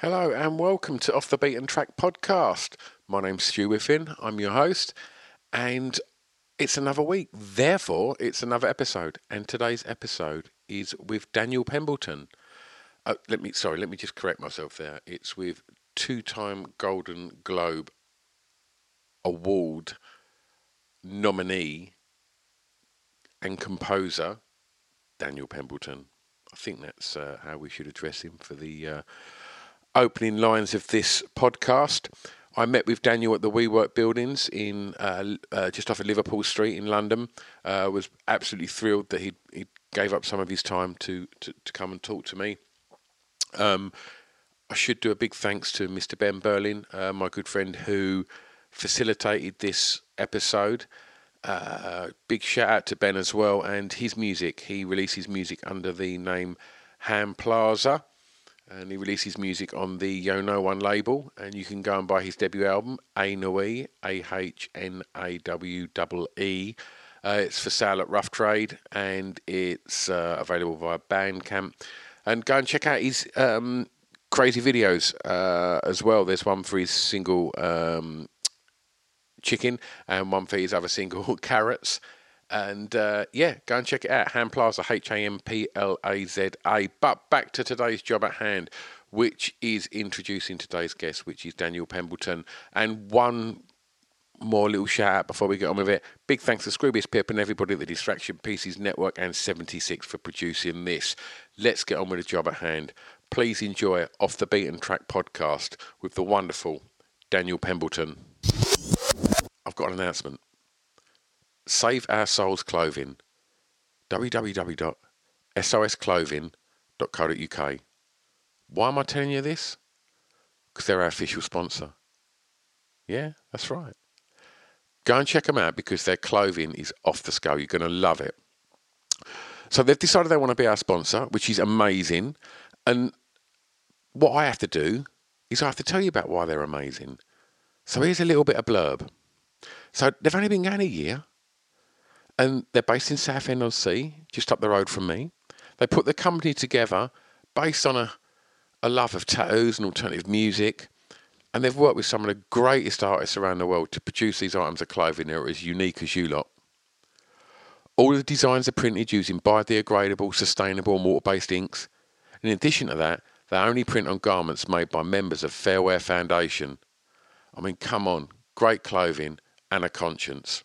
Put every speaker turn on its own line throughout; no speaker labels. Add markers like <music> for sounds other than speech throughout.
Hello and welcome to Off the Beaten Track podcast. My name's Stu Whiffin, I'm your host, and it's another week. Therefore, it's another episode. And today's episode is with Daniel Pemberton. Uh, let me, sorry, let me just correct myself there. It's with two time Golden Globe Award nominee and composer Daniel Pemberton. I think that's uh, how we should address him for the uh, opening lines of this podcast. I met with Daniel at the WeWork buildings in uh, uh, just off of Liverpool Street in London. Uh, was absolutely thrilled that he he gave up some of his time to to, to come and talk to me. Um, I should do a big thanks to Mr. Ben Berlin, uh, my good friend, who facilitated this episode. Uh, big shout out to Ben as well and his music. He releases music under the name Ham Plaza and he releases music on the Yo No One label. And you can go and buy his debut album, A Nui, A H N A W E E. Uh, it's for sale at Rough Trade and it's uh, available via Bandcamp. And go and check out his um, crazy videos uh, as well. There's one for his single um, Chicken and one for his other single <laughs> Carrots. And uh, yeah, go and check it out. Ham Plaza, H A M P L A Z A. But back to today's job at hand, which is introducing today's guest, which is Daniel Pemberton. And one more little shout out before we get on with it. Big thanks to Scroobius Pip and everybody at the Distraction Pieces Network and 76 for producing this. Let's get on with the job at hand. Please enjoy Off the Beaten Track podcast with the wonderful Daniel Pemberton. I've got an announcement. Save Our Souls Clothing. www.sosclothing.co.uk. Why am I telling you this? Because they're our official sponsor. Yeah, that's right. Go and check them out because their clothing is off the scale. You're going to love it. So they've decided they want to be our sponsor, which is amazing. And what I have to do is I have to tell you about why they're amazing. So here's a little bit of blurb. So they've only been going a year, and they're based in Southend on Sea, just up the road from me. They put the company together based on a, a love of tattoos and alternative music, and they've worked with some of the greatest artists around the world to produce these items of clothing that are as unique as you lot. All of the designs are printed using biodegradable, sustainable, and water-based inks. In addition to that, they only print on garments made by members of Fairwear Foundation. I mean, come on, great clothing and a conscience.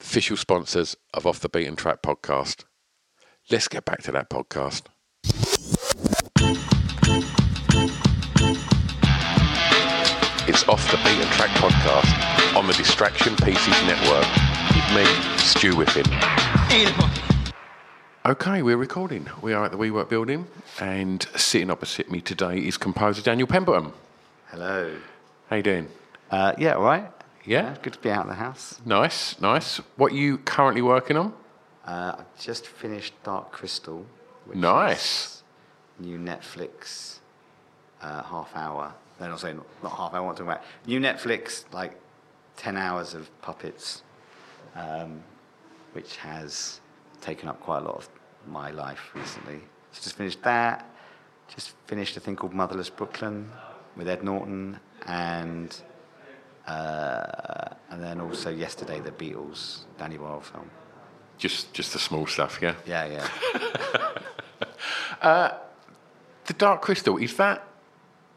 official sponsors of Off the Beaten Track podcast. Let's get back to that podcast. It's Off the Beaten Track podcast on the Distraction Pieces Network. With me, Stu Whiffin. Okay, we're recording. We are at the WeWork building, and sitting opposite me today is composer Daniel Pemberton.
Hello.
How you doing?
Uh, yeah, all right.
Yeah?
Good to be out of the house.
Nice, nice. What are you currently working on?
Uh, I've just finished Dark Crystal. Which
Nice.
is New Netflix uh, half hour. No, not saying not half hour. I'm talking about. New Netflix, like ten hours of puppets, um, which has taken up quite a lot of my life recently. So just finished that. Just finished a thing called Motherless Brooklyn with Ed Norton, and uh, and then also yesterday the Beatles Danny Boyle film.
Just, just the small stuff, yeah.
Yeah, yeah. <laughs>
The Dark Crystal is that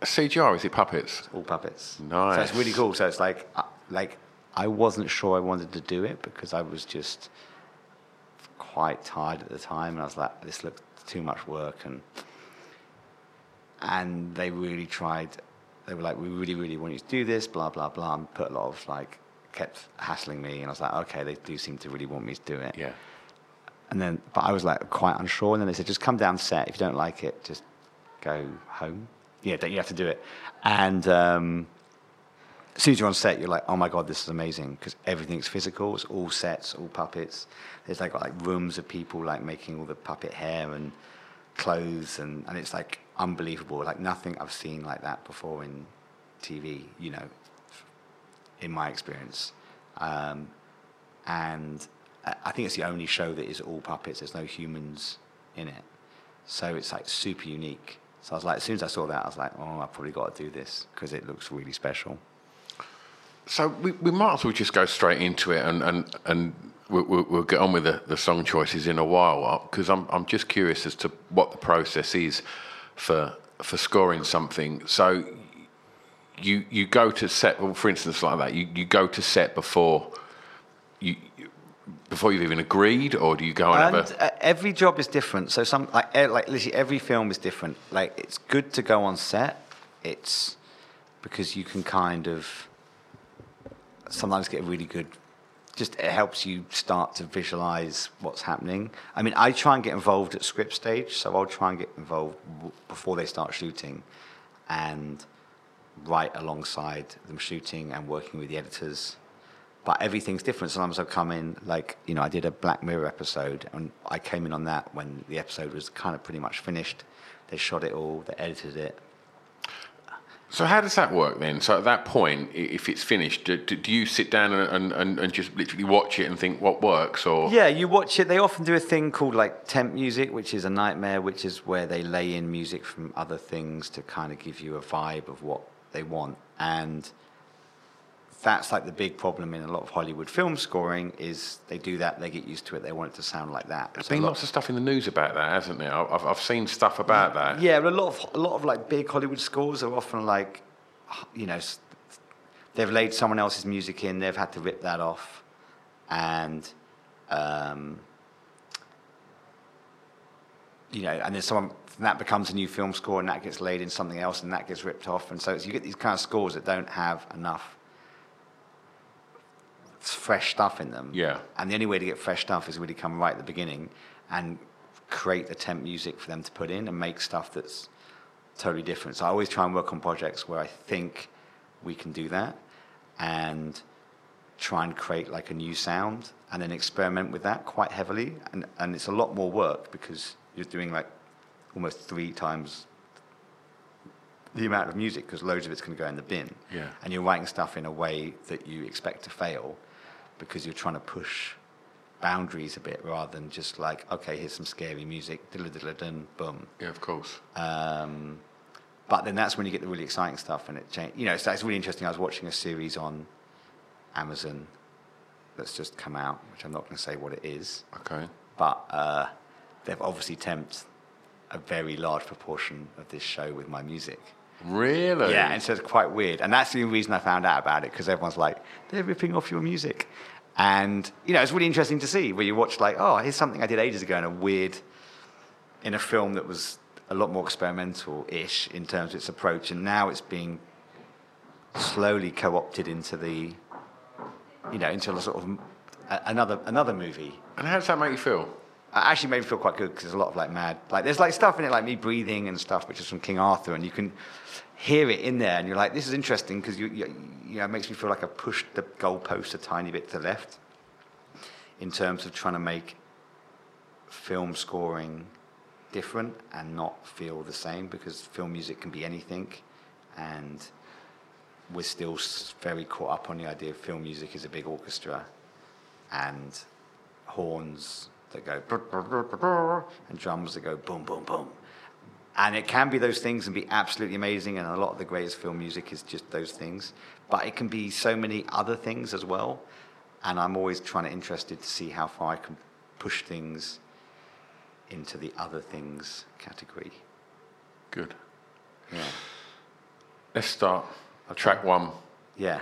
CGI? Is it puppets?
all puppets.
Nice.
So it's really cool. So it's like, uh, like I wasn't sure I wanted to do it because I was just quite tired at the time, and I was like, this looks too much work, and and they really tried. They were like, we really, really want you to do this, blah blah blah, and put a lot of like kept hassling me, and I was like, okay, they do seem to really want me to do it.
Yeah.
And then, but I was like quite unsure. And then they said, just come down set. If you don't like it, just go home. Yeah, don't- you have to do it. And um, as soon as you're on set, you're like, oh my God, this is amazing. Because everything's physical. It's all sets, all puppets. There's like, like rooms of people like making all the puppet hair and clothes. And, and it's like unbelievable. Like nothing I've seen like that before in TV, you know, in my experience. Um, and I think it's the only show that is all puppets. There's no humans in it, so it's like super unique. So I was like, as soon as I saw that, I was like, oh, I've probably got to do this because it looks really special.
So we, we might as well just go straight into it, and and and we'll, we'll, we'll get on with the, the song choices in a while, because I'm I'm just curious as to what the process is for for scoring something. So you you go to set, well, for instance, like that. You you go to set before you. Before you've even agreed, or do you go and,
And
have a?
uh, every job is different. So some like eh, like literally every film is different. Like it's good to go on set. It's because you can kind of sometimes get a really good. Just it helps you start to visualize what's happening. I mean, I try and get involved at script stage, so I'll try and get involved before they start shooting, and write alongside them shooting and working with the editors but everything's different. Sometimes I come in, like, you know, I did a Black Mirror episode, and I came in on that when the episode was kind of pretty much finished. They shot it all, they edited it.
So how does that work then? So at that point, if it's finished, do, do you sit down and, and, and just literally watch it and think what works, or
Yeah, you watch it. They often do a thing called like temp music, which is a nightmare, which is where they lay in music from other things to kind of give you a vibe of what they want. And that's like the big problem in a lot of Hollywood film scoring is they do that, they get used to it, they want it to sound like that.
There's
So
been
lot-
lots of stuff in the news about that, hasn't there? I've, I've seen stuff about that.
Yeah, but a lot of a lot of like big Hollywood scores are often like, you know, they've laid someone else's music in, they've had to rip that off, and, um, you know, and then someone and that becomes a new film score, and that gets laid in something else, and that gets ripped off, and so it's, you get these kind of scores that don't have enough fresh stuff in them.
Yeah.
And the only way to get fresh stuff is really come right at the beginning and create the temp music for them to put in and make stuff that's totally different. So I always try and work on projects where I think we can do that and try and create like a new sound and then experiment with that quite heavily. And, and it's a lot more work because you're doing like almost three times the amount of music because loads of it's going to go in the bin.
Yeah.
And you're writing stuff in a way that you expect to fail because you're trying to push boundaries a bit rather than just like, okay, here's some scary music, diddle diddle dun, boom.
Yeah, of course.
Um, but then that's when you get the really exciting stuff and it change. You know, it's, it's really interesting. I was watching a series on Amazon that's just come out, which I'm not going to say what it is,
Okay.
but uh, they've obviously tempted a very large proportion of this show with my music.
Really?
Yeah, and so it's quite weird. And that's the reason I found out about it, because everyone's like, they're ripping off your music. And, you know, it's really interesting to see where you watch, like, oh, here's something I did ages ago in a weird, in a film that was a lot more experimental ish in terms of its approach. And now it's being slowly co-opted into the, you know, into a sort of another another movie.
And how does that make you feel?
Actually made me feel quite good because there's a lot of like mad, like there's like stuff in it like me breathing and stuff, which is from King Arthur, and you can hear it in there, and you're like, this is interesting because you, you, you know, it makes me feel like I pushed the goalpost a tiny bit to the left in terms of trying to make film scoring different and not feel the same because film music can be anything, and we're still very caught up on the idea of film music is a big orchestra and horns that go and drums that go boom, boom, boom. And it can be those things and be absolutely amazing, and a lot of the greatest film music is just those things. But it can be so many other things as well. And I'm always trying to interested to see how far I can push things into the other things category.
Good.
Yeah.
Let's start. Track one.
Yeah.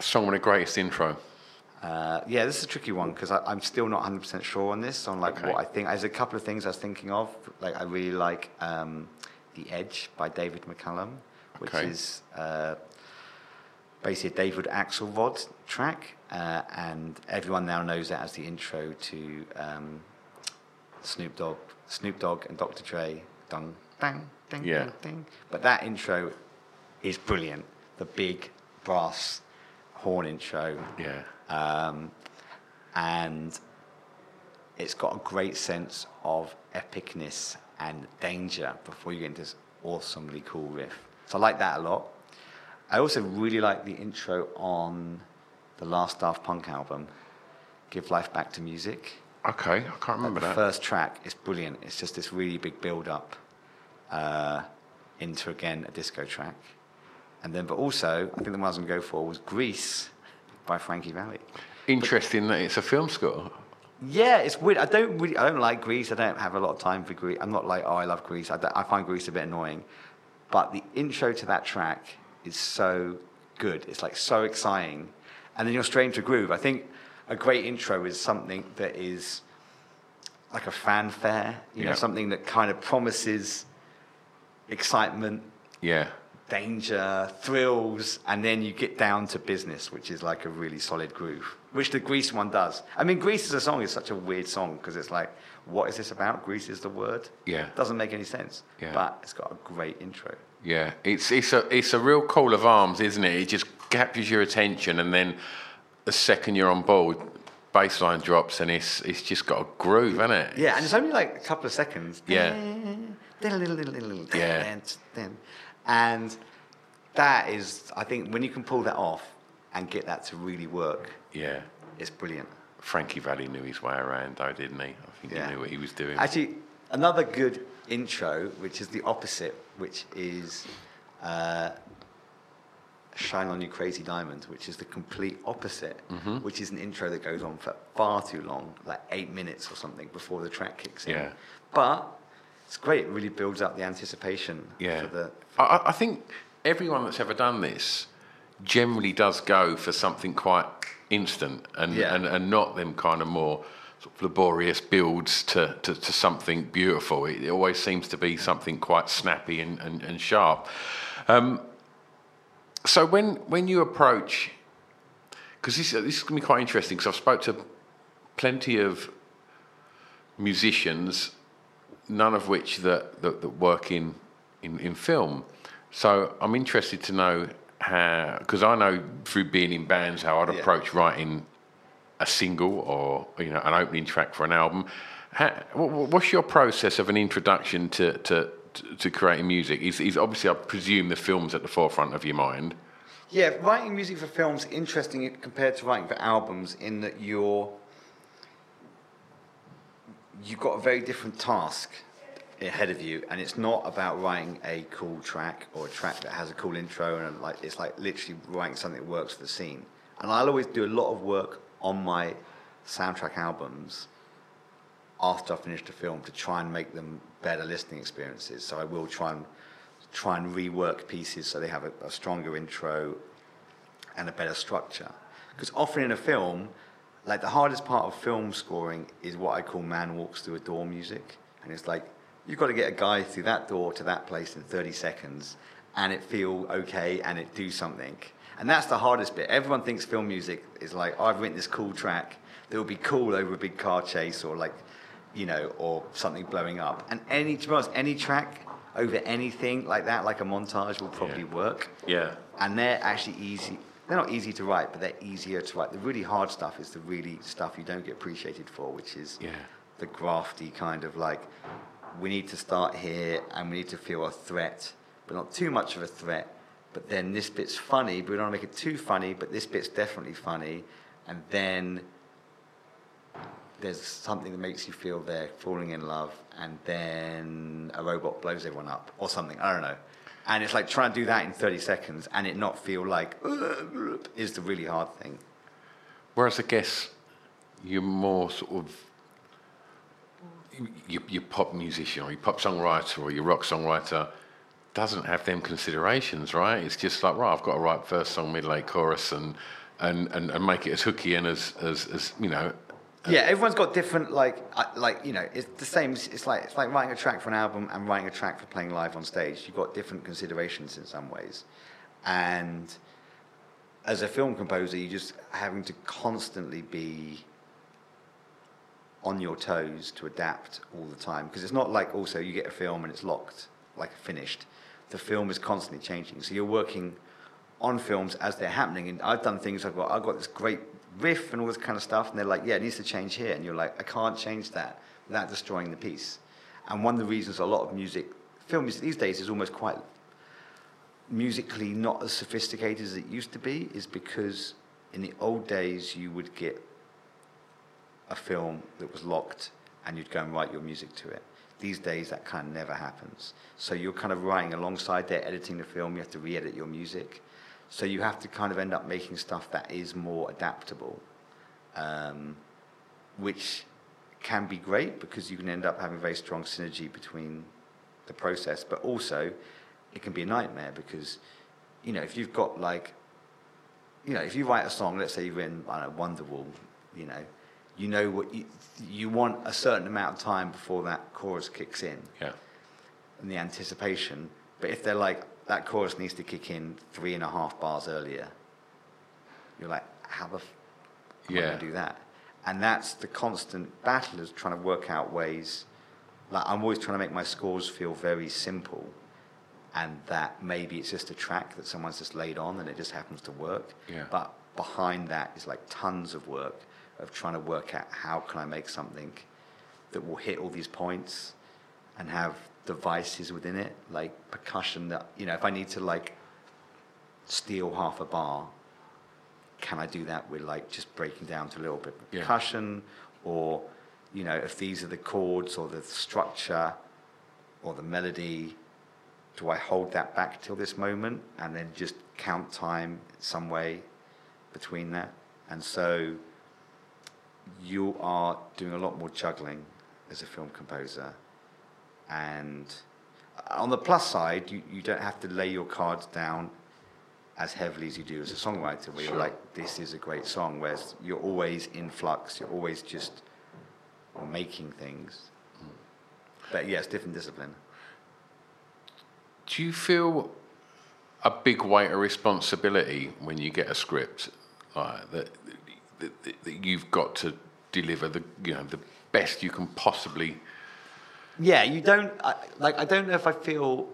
Song with the greatest intro.
Uh, yeah, this is a tricky one because I'm still not 100% sure on this, on like
Okay.
what I think. There's a couple of things I was thinking of. Like I really like um, The Edge by David McCallum, which
Okay.
is uh, basically a David Axelrod track, uh, and everyone now knows that as the intro to um, Snoop Dogg, Snoop Dogg and Dr. Dre. Dun, dang, ding,
Yeah.
ding, ding. But that intro is brilliant. The big brass horn intro
Yeah.
Um, and it's got a great sense of epicness and danger before you get into this awesomely cool riff. So I like that a lot. I also really like the intro on the last Daft Punk album, Give Life Back to Music.
Okay, I can't remember
the
that.
first track is brilliant. It's just this really big build up uh, into again a disco track. And then, but also, I think the one I was going to go for was Grease by Frankie Valli.
Interesting that it's a film score.
Yeah, it's weird. I don't really, I don't like Grease. I don't have a lot of time for Grease. I'm not like, oh, I love Grease. I, I find Grease a bit annoying. But the intro to that track is so good. It's like so exciting. And then you're straight into groove. I think a great intro is something that is like a fanfare, you know, something that kind of promises excitement,
Yeah.
Danger, thrills, and then you get down to business, which is like a really solid groove, which the Grease one does. I mean, Grease as a song is such a weird song because it's like, what is this about? Grease is the word.
Yeah.
Doesn't make any sense.
Yeah.
But it's got a great intro.
Yeah, it's it's a it's a real call of arms, isn't it? It just captures your attention, and then the second you're on board, baseline drops, and it's it's just got a groove, hasn't it?
Yeah, and it's only like a couple of seconds.
Yeah. Yeah.
And that is, I think, when you can pull that off and get that to really work,
Yeah.
it's brilliant.
Frankie Valli knew his way around, though, didn't he? I think
Yeah.
he knew what he was doing.
Actually, another good intro, which is the opposite, which is uh, Shine On You Crazy Diamond, which is the complete opposite,
Mm-hmm.
which is an intro that goes on for far too long, like eight minutes or something before the track kicks in.
Yeah.
But it's great, it really builds up the anticipation
Yeah.
for the.
I, I- I think everyone that's ever done this generally does go for something quite instant and,
Yeah.
and, and not them kind of more sort of laborious builds to, to, to something beautiful. It, always seems to be something quite snappy and, and, and sharp. Um, so when, when you approach, because this, this is going to be quite interesting because I've spoke to plenty of musicians none of which that, that, that work in, in, in film. So I'm interested to know how, because I know through being in bands how I'd
Yeah.
approach writing a single or you know an opening track for an album. How, wha- wha- what's your process of an introduction to, to, to, to creating music? Is, is obviously I presume the film's at the forefront of your mind.
Yeah, writing music for films interesting compared to writing for albums in that you're you've got a very different task ahead of you, and it's not about writing a cool track or a track that has a cool intro, and like it's like literally writing something that works for the scene. And I'll always do a lot of work on my soundtrack albums after I finish the film to try and make them better listening experiences. So I will try and try and rework pieces so they have a, a stronger intro and a better structure. Because often in a film, like the hardest part of film scoring is what I call man walks through a door music. And it's like, you've got to get a guy through that door to that place in 30 seconds. and it feel okay and it do something. And that's the hardest bit. Everyone thinks film music is like, oh, I've written this cool track that will be cool over a big car chase or like, you know, or something blowing up. And any, to be honest, any track over anything like that, like a montage, will probably
Yeah.
work.
Yeah.
And they're actually easy. They're not easy to write, but they're easier to write. The really hard stuff is the really stuff you don't get appreciated for, which is
Yeah.
the grafty kind of like, we need to start here and we need to feel a threat, but not too much of a threat. But then this bit's funny, but we don't want to make it too funny, but this bit's definitely funny. And then there's something that makes you feel they're falling in love, and then a robot blows everyone up or something. I don't know. And it's like trying to do that in 30 seconds and it not feel like is the really hard thing.
Whereas I guess you're more sort of your, you pop musician or your pop songwriter or your rock songwriter doesn't have them considerations, right? It's just like, right, I've got to write first song, middle, late chorus, and and, and, and make it as hooky and as, as, as you know.
Yeah, everyone's got different like like you know it's the same. It's like it's like writing a track for an album and writing a track for playing live on stage. You've got different considerations in some ways, and as a film composer, you're just having to constantly be on your toes to adapt all the time because it's not like also you get a film and it's locked like finished. The film is constantly changing, so you're working on films as they're happening. And I've done things. I've got I've got this great riff and all this kind of stuff, and they're like, yeah, it needs to change here, and you're like, I can't change that without destroying the piece. And one of the reasons a lot of music, film music these days is almost quite musically not as sophisticated as it used to be, is because in the old days you would get a film that was locked and you'd go and write your music to it. These days that kind of never happens. So you're kind of writing alongside there, editing the film, you have to re-edit your music. So you have to kind of end up making stuff that is more adaptable, um, which can be great because you can end up having very strong synergy between the process, but also it can be a nightmare because, you know, if you've got like, you know, if you write a song, let's say you've written, I don't know, Wonderwall, you know, you know what you, you want a certain amount of time before that chorus kicks in
Yeah.
and the anticipation. But if they're like, that chorus needs to kick in three and a half bars earlier, you're like, how the f- am I going to do that? And that's the constant battle is trying to work out ways. Like, I'm always trying to make my scores feel very simple and that maybe it's just a track that someone's just laid on and it just happens to work.
Yeah.
But behind that is like tons of work of trying to work out how can I make something that will hit all these points and have devices within it, like percussion that, you know, if I need to like steal half a bar, can I do that with like just breaking down to a little bit of
Yeah.
percussion or, you know, if these are the chords or the structure or the melody, do I hold that back till this moment and then just count time some way between that? And so you are doing a lot more juggling as a film composer. And on the plus side, you, you don't have to lay your cards down as heavily as you do as a songwriter, where you're like, this is a great song, whereas you're always in flux, you're always just making things. But yes, different discipline.
Do you feel a big weight of responsibility when you get a script like that, that, that, that you've got to deliver the you know the best you can possibly?
Yeah, you don't I, like. I don't know if I feel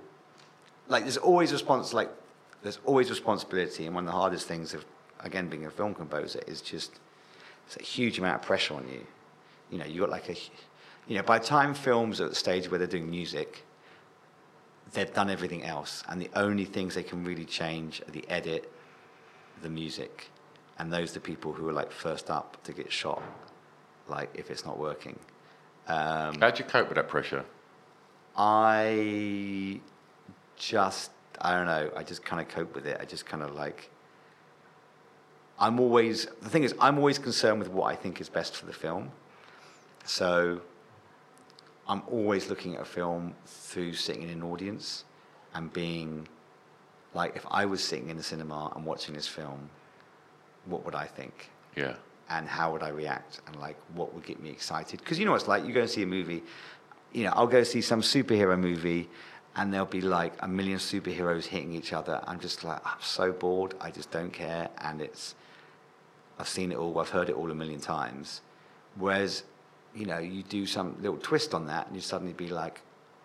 like there's always response. Like there's always responsibility, and one of the hardest things of again being a film composer is just it's a huge amount of pressure on you. You know, you got like a, you know, by the time films are at the stage where they're doing music, they've done everything else, and the only things they can really change are the edit, the music, and those are the people who are like first up to get shot. Like if it's not working. Um,
How do you cope with that pressure?
I just, I don't know, I just kind of cope with it. I just kind of like, I'm always, the thing is, I'm always concerned with what I think is best for the film. So I'm always looking at a film through sitting in an audience and being like, if I was sitting in the cinema and watching this film, what would I think?
Yeah.
And how would I react and like what would get me excited? Because you know what it's like. You go and see a movie, you know, I'll go see some superhero movie, and there'll be like a million superheroes hitting each other. I'm just like, I'm so bored. I just don't care, and it's I've seen it all. I've heard it all a million times. Whereas, you know, you do some little twist on that, and you suddenly be like,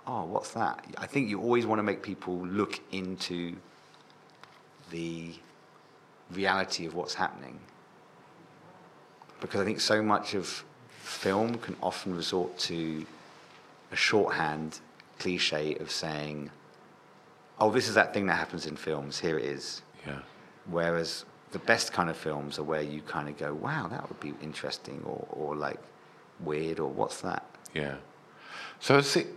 oh, what's that? I think you always want to make people look into the reality of what's happening. Because I think so much of film can often resort to a shorthand cliche of saying, oh, this is that thing that happens in films, here it is.
Yeah.
Whereas the best kind of films are where you kind of go, wow, that would be interesting, or, or like weird, or what's that?
Yeah. So is it,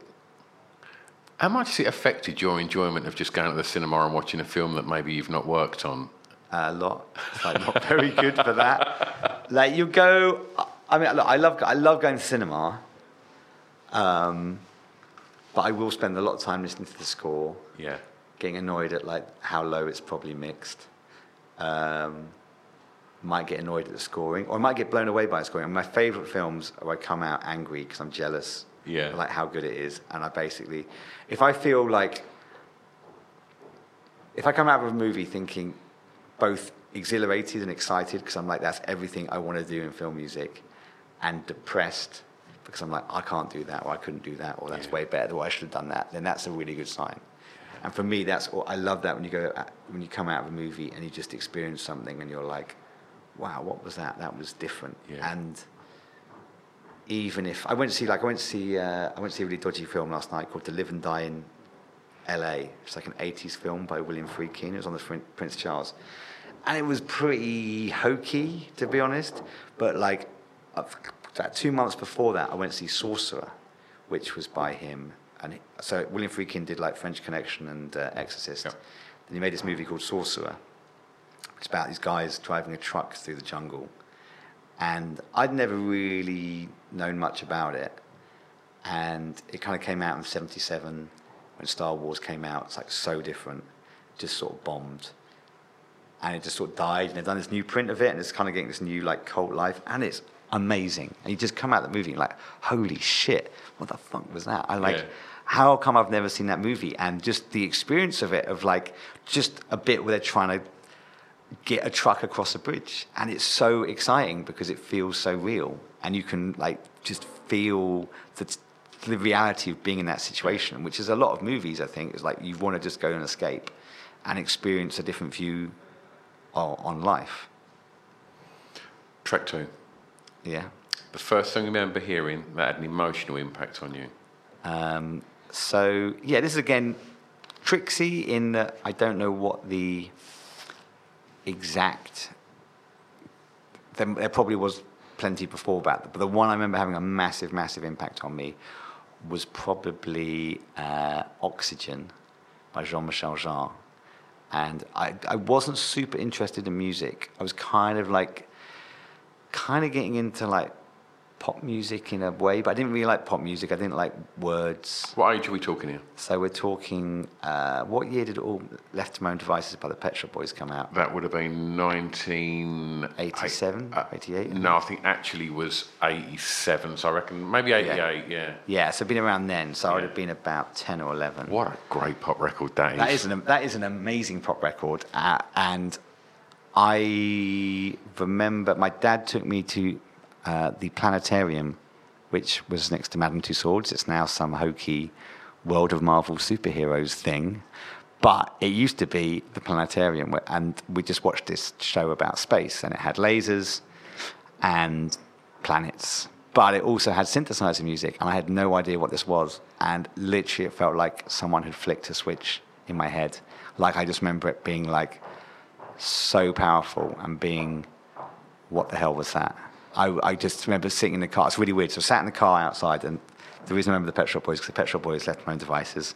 how much has it affected your enjoyment of just going to the cinema and watching a film that maybe you've not worked on?
A lot. It's <laughs> like not very good for that. Like you go, I mean, look, I love I love going to cinema, um, but I will spend a lot of time listening to the score,
Yeah.
getting annoyed at like how low it's probably mixed. Um, might get annoyed at the scoring, or I might get blown away by the scoring. And my favourite films are I come out angry because I'm jealous,
Yeah.
like how good it is, and I basically, if I feel like, if I come out of a movie thinking both exhilarated and excited because I'm like that's everything I want to do in film music, and depressed because I'm like I can't do that or I couldn't do that or that's
Yeah.
way better or I should have done that, then that's a really good sign. And for me, that's all, I love that when you go when you come out of a movie and you just experience something and you're like, wow, what was that? That was different.
Yeah.
And even if I went to see like I went to see uh, I went to see a really dodgy film last night called To Live and Die in L.A. It's like an '80s film by William Friedkin. It was on the Prince Charles, and it was pretty hokey to be honest. But like uh, about two months before that, I went to see Sorcerer, which was by him. And so William Friedkin did like French Connection and uh, Exorcist. Then he made this movie called Sorcerer. It's about these guys driving a truck through the jungle. And I'd never really known much about it. And it kind of came out in 77 when Star Wars came out. It's like so different, just sort of bombed. And it just sort of died. And they've done this new print of it, and it's kind of getting this new like cult life. And it's amazing. And you just come out of the movie and like, holy shit, what the fuck was that? I like,
Yeah.
how come I've never seen that movie? And just the experience of it, of like, just a bit where they're trying to get a truck across a bridge and it's so exciting because it feels so real and you can like just feel the, the reality of being in that situation which is a lot of movies i think is like you want to just go and escape and experience a different view o- on life
Track two.
yeah
The first song you remember hearing that had an emotional impact on you.
Um, so yeah, this is again tricksy in that I don't know what the exact. There, there probably was plenty before that, but the one I remember having a massive, massive impact on me was probably uh, "Oxygen" by Jean-Michel Jarre. And I, I wasn't super interested in music. I was kind of like, kind of getting into like pop music in a way, but I didn't really like pop music. I didn't like words.
What age are we talking here?
So we're talking, uh, what year did all Left to My Own Devices by the Pet Shop Boys come out?
That would have been 19...
87,
uh,
88?
No, I think actually was 87, so I reckon maybe 88, yeah.
Yeah, so been around then. So I would have been about 10 or 11.
What a great pop record that is.
That is an, that is an amazing pop record. Uh, and I remember my dad took me to uh, the planetarium, which was next to Madame Tussauds. It's now some hokey World of Marvel superheroes thing. But it used to be the planetarium, and we just watched this show about space, and it had lasers and planets. But it also had synthesizer music, and I had no idea what this was. And literally, it felt like someone had flicked a switch in my head. Like I just remember it being like so powerful and being, what the hell was that? I, I just remember sitting in the car. It's really weird. So I sat in the car outside, and the reason I remember the Pet Shop Boys because the Pet Shop Boys left my own devices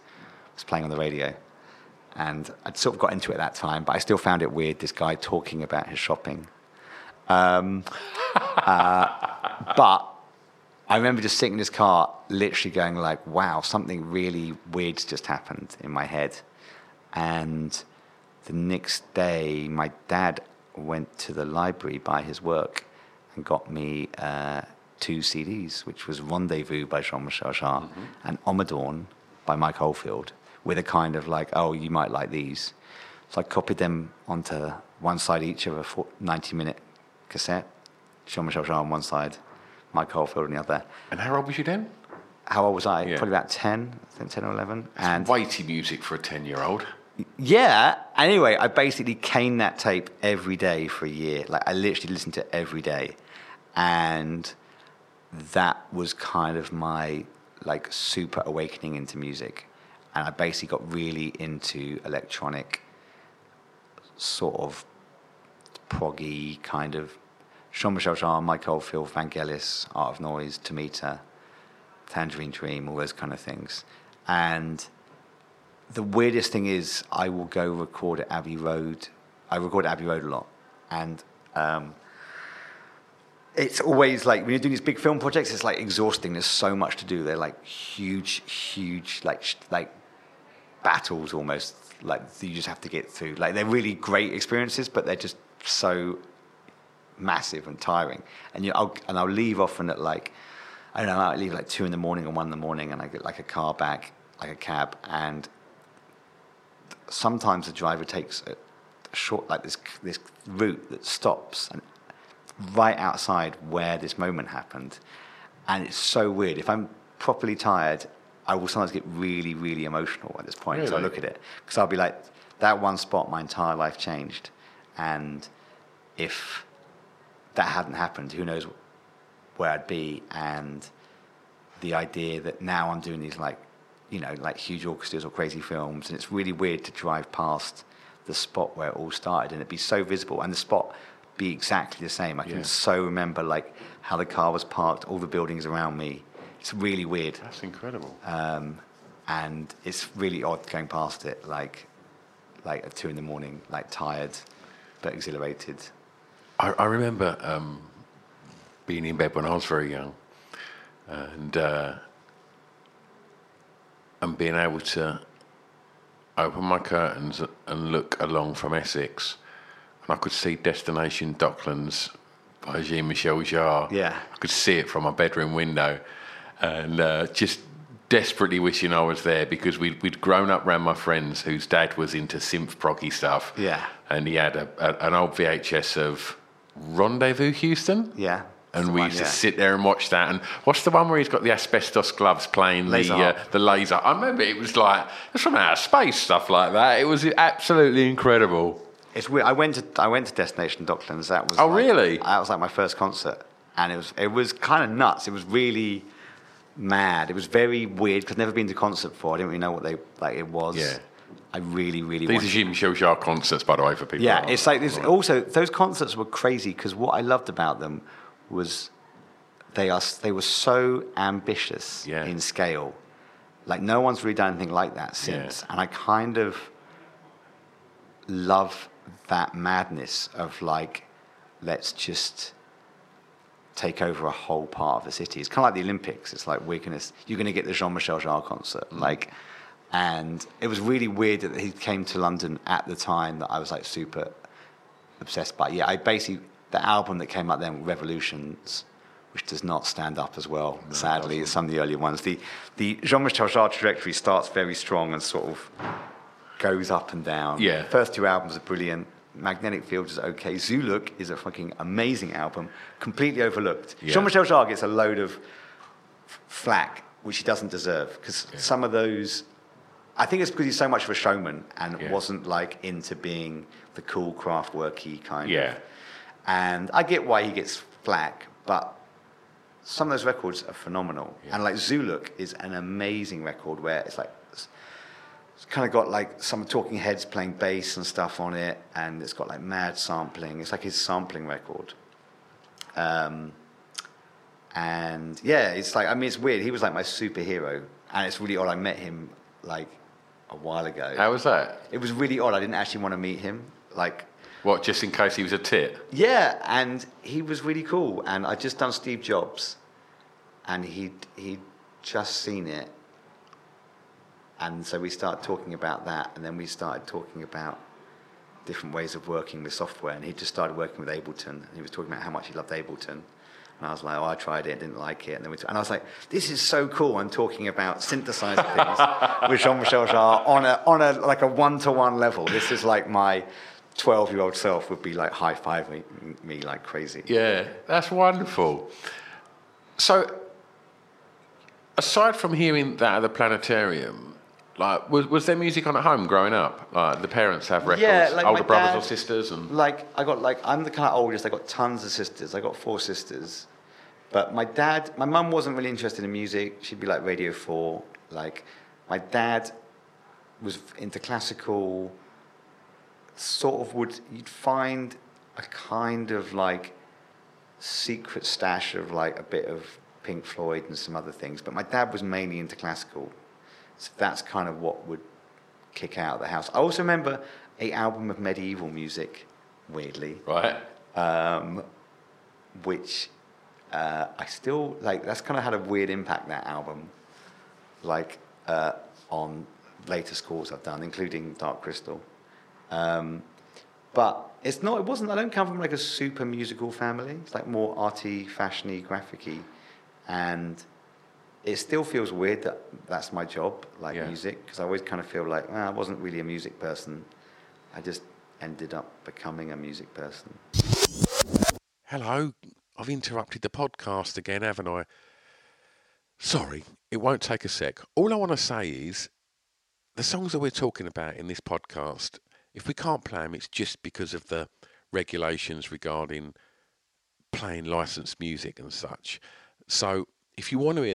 was playing on the radio. And I'd sort of got into it at that time, but I still found it weird, this guy talking about his shopping. Um, <laughs> uh, but I remember just sitting in this car, literally going like, wow, something really weird's just happened in my head. And the next day, my dad went to the library by his work got me uh, two CDs, which was Rendezvous by Jean-Michel Jarre and Ommadawn by Mike Oldfield, with a kind of like, oh, you might like these. So I copied them onto one side each of a 90 minute cassette. Jean Michel Jarre on one side, Mike Oldfield on the other.
And how old was you then?
How old was I?
Yeah.
Probably about 10, I think 10 or 11. and
Weighty music for a 10 year old.
yeah. Anyway, I basically caned that tape every day for a year. Like I literally listened to it every day, and that was kind of my like super awakening into music. And I basically got really into electronic, sort of proggy kind of Jean-Michel Jarre, Mike Oldfield, Vangelis, Art of Noise, Tomita, Tangerine Dream, all those kind of things. And the weirdest thing is, I will go record at Abbey Road. I record at Abbey Road a lot, and um, it's always like when you're doing these big film projects, it's like exhausting. There's so much to do. They're like huge, huge, like like battles almost. Like you just have to get through. Like they're really great experiences, but they're just so massive and tiring. And you, I'll, and I'll leave often at like I don't know. I leave like two in the morning or one in the morning, and I get like a car back, like a cab, and sometimes the driver takes a short like this this route that stops and right outside where this moment happened, and it's so weird. If I'm properly tired, I will sometimes get really really emotional at this point. So I look at it. Because I'll be like, that one spot, my entire life changed, and if that hadn't happened, who knows where I'd be? And the idea that now I'm doing these like, you know, like huge orchestras or crazy films, and it's really weird to drive past the spot where it all started and it'd be so visible, and the spot be exactly the same. I can
Yeah.
so remember like how the car was parked, all the buildings around me. It's really weird,
That's incredible.
um, and it's really odd going past it, like, like at two in the morning, like tired but exhilarated.
I, I remember um, being in bed when I was very young, and uh, and being able to open my curtains and look along from Essex, and I could see Destination Docklands by Jean Michel Jarre.
Yeah.
I could see it from my bedroom window, and uh, just desperately wishing I was there because we'd, we'd grown up around my friends whose dad was into synth proggy stuff.
Yeah.
And he had a, a, an old VHS of Rendezvous Houston.
Yeah.
And we
the
used
one,
to sit there and watch that. And what's the one where he's got the asbestos gloves playing
Laser
the uh, the laser? I remember it was like it was from outer space stuff like that. It was absolutely incredible.
It's weird. I went to I went to Destination Docklands. That was
Oh,
like-
really?
That was like my first concert, and it was it was kind of nuts. It was really mad. It was very weird because I'd never been to concert before. I didn't really know what they like it was.
Yeah.
I really really
These are Michel Jarre concerts, by the way, for people.
Yeah, it's like this. Also, those concerts were crazy because what I loved about them was they are they were so ambitious
Yeah.
in scale. Like no one's really done anything like that since, yeah. and I kind of love that madness of like, let's just take over a whole part of the city. It's kind of like the Olympics. It's like we're gonna you're gonna get the Jean Michel Jarre concert, mm. like. And it was really weird that he came to London at the time that I was like super obsessed by. Yeah, I basically the album that came out then, Revolutions, which does not stand up as well, sadly, as some of the earlier ones. The the Jean-Michel Jarre trajectory starts very strong and sort of goes up and down.
Yeah.
First two albums are brilliant. Magnetic Fields is okay. Zoolook is a fucking amazing album, completely overlooked.
Yeah.
Jean-Michel Jarre gets a load of flack, which he doesn't deserve, because some of those I think it's because he's so much of a showman and
Yeah.
wasn't like into being the cool craft worky kind
Yeah.
of. And I get why he gets flack, but some of those records are phenomenal. And like Zoolook is an amazing record where it's like it's, kind of got like some Talking Heads playing bass and stuff on it, and it's got like mad sampling. It's like his sampling record. Um, and yeah, it's like I mean, it's weird. He was like my superhero, and it's really odd. I met him like a while ago.
How was that?
It was really odd. I didn't actually want to meet him. Like,
What? Just in case he was a tit?
yeah, and he was really cool. And I'd just done Steve Jobs, and he'd he'd just seen it, and so we started talking about that, and then we started talking about different ways of working with software. And he just started working with Ableton, and he was talking about how much he loved Ableton, And I was like, oh, I tried it, didn't like it. And, then we t- and I was like, this is so cool. I'm talking about synthesizer things <laughs> with Jean-Michel Jarre on a, on a, like a one-to-one level. This is like my 12-year-old self would be like high-fiving me like crazy.
Yeah, that's wonderful. So, aside from hearing that at the planetarium, like, was, was there music on at home growing up? Like, the parents have records,
Yeah, like
older brothers
dad-
or sisters, and
Like I got like I'm the kind of oldest. I got tons of sisters. I got four sisters, but my dad, my mum wasn't really interested in music. She'd be like Radio Four. Like my dad was into classical. Sort of would you'd find a kind of like secret stash of like a bit of Pink Floyd and some other things. But my dad was mainly into classical, so that's kind of what would kick out of the house. I also remember a album of medieval music, weirdly,
right?
um, which uh, I still like. That's kind of had a weird impact. That album, like uh, on later scores I've done, including Dark Crystal. Um, but it's not. It wasn't. I don't come from like a super musical family. It's like more arty, fashiony, graphicy, and it still feels weird that that's my job, like
Yeah.
music, because I always kind of feel like well, I wasn't really a music person. I just ended up becoming a music person.
Hello, I've interrupted the podcast again, haven't I? Sorry, it won't take a sec. All I want to say is the songs that we're talking about in this podcast, if we can't play them, it's just because of the regulations regarding playing licensed music and such. So if you want to hear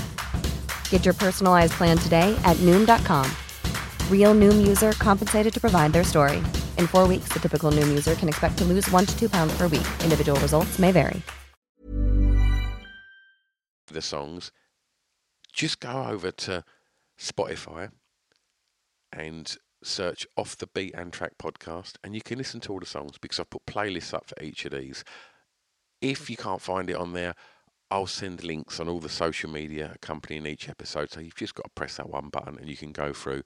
Get your personalized plan today at Noom.com. Real Noom user compensated to provide their story. In four weeks, the typical Noom user can expect to lose one to two pounds per week. Individual results may vary.
the songs, just go over to Spotify and search Off the Beat and Track podcast, and you can listen to all the songs because I've put playlists up for each of these. If you can't find it on there, I'll send links on all the social media accompanying each episode. So you've just got to press that one button and you can go through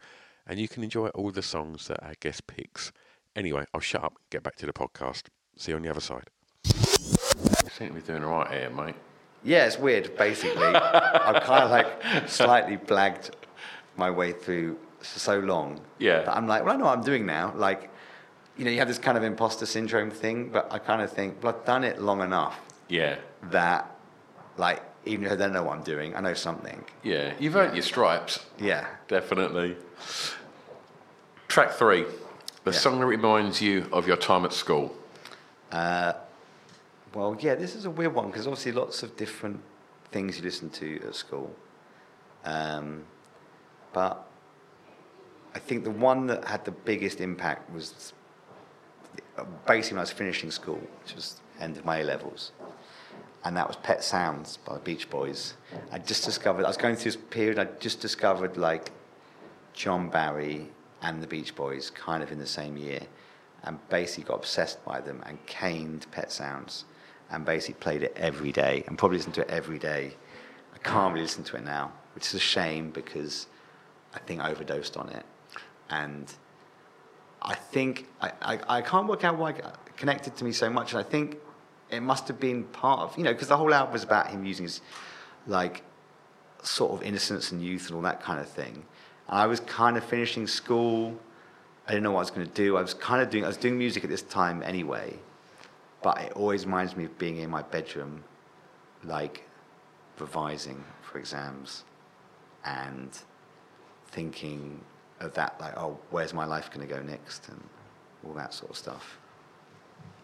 and you can enjoy all the songs that our guest picks. Anyway, I'll shut up and get back to the podcast. See you on the other side. You seem to be doing all right here, mate.
Yeah, it's weird. Basically, I've kind of like slightly blagged my way through for so long.
Yeah.
That I'm like, well, I know what I'm doing now. Like, you know, you have this kind of imposter syndrome thing, but I kind of think, well, I've done it long enough
Yeah.
that, like, even if I don't know what I'm doing, I know something.
Yeah, you've earned your stripes,
Yeah.
definitely. Track three, the
Yeah.
song that reminds you of your time at school.
Well, yeah, this is a weird one because obviously lots of different things you listen to at school. Um, but I think the one that had the biggest impact was basically when I was finishing school, which was end of my A levels. And that was Pet Sounds by the Beach Boys. I just discovered, I was going through this period, I just discovered like John Barry and the Beach Boys kind of in the same year and basically got obsessed by them and caned Pet Sounds and basically played it every day and probably listened to it every day. I can't really listen to it now, which is a shame because I think I overdosed on it. And I think I, I, I can't work out why it connected to me so much. And I think it must have been part of you know because the whole album was about him using his like sort of innocence and youth and all that kind of thing. And I was kind of finishing school. I didn't know what I was going to do. I was kind of doing I was doing music at this time anyway, but it always reminds me of being in my bedroom, like revising for exams, and thinking of that like oh where's my life going to go next and all that sort of stuff.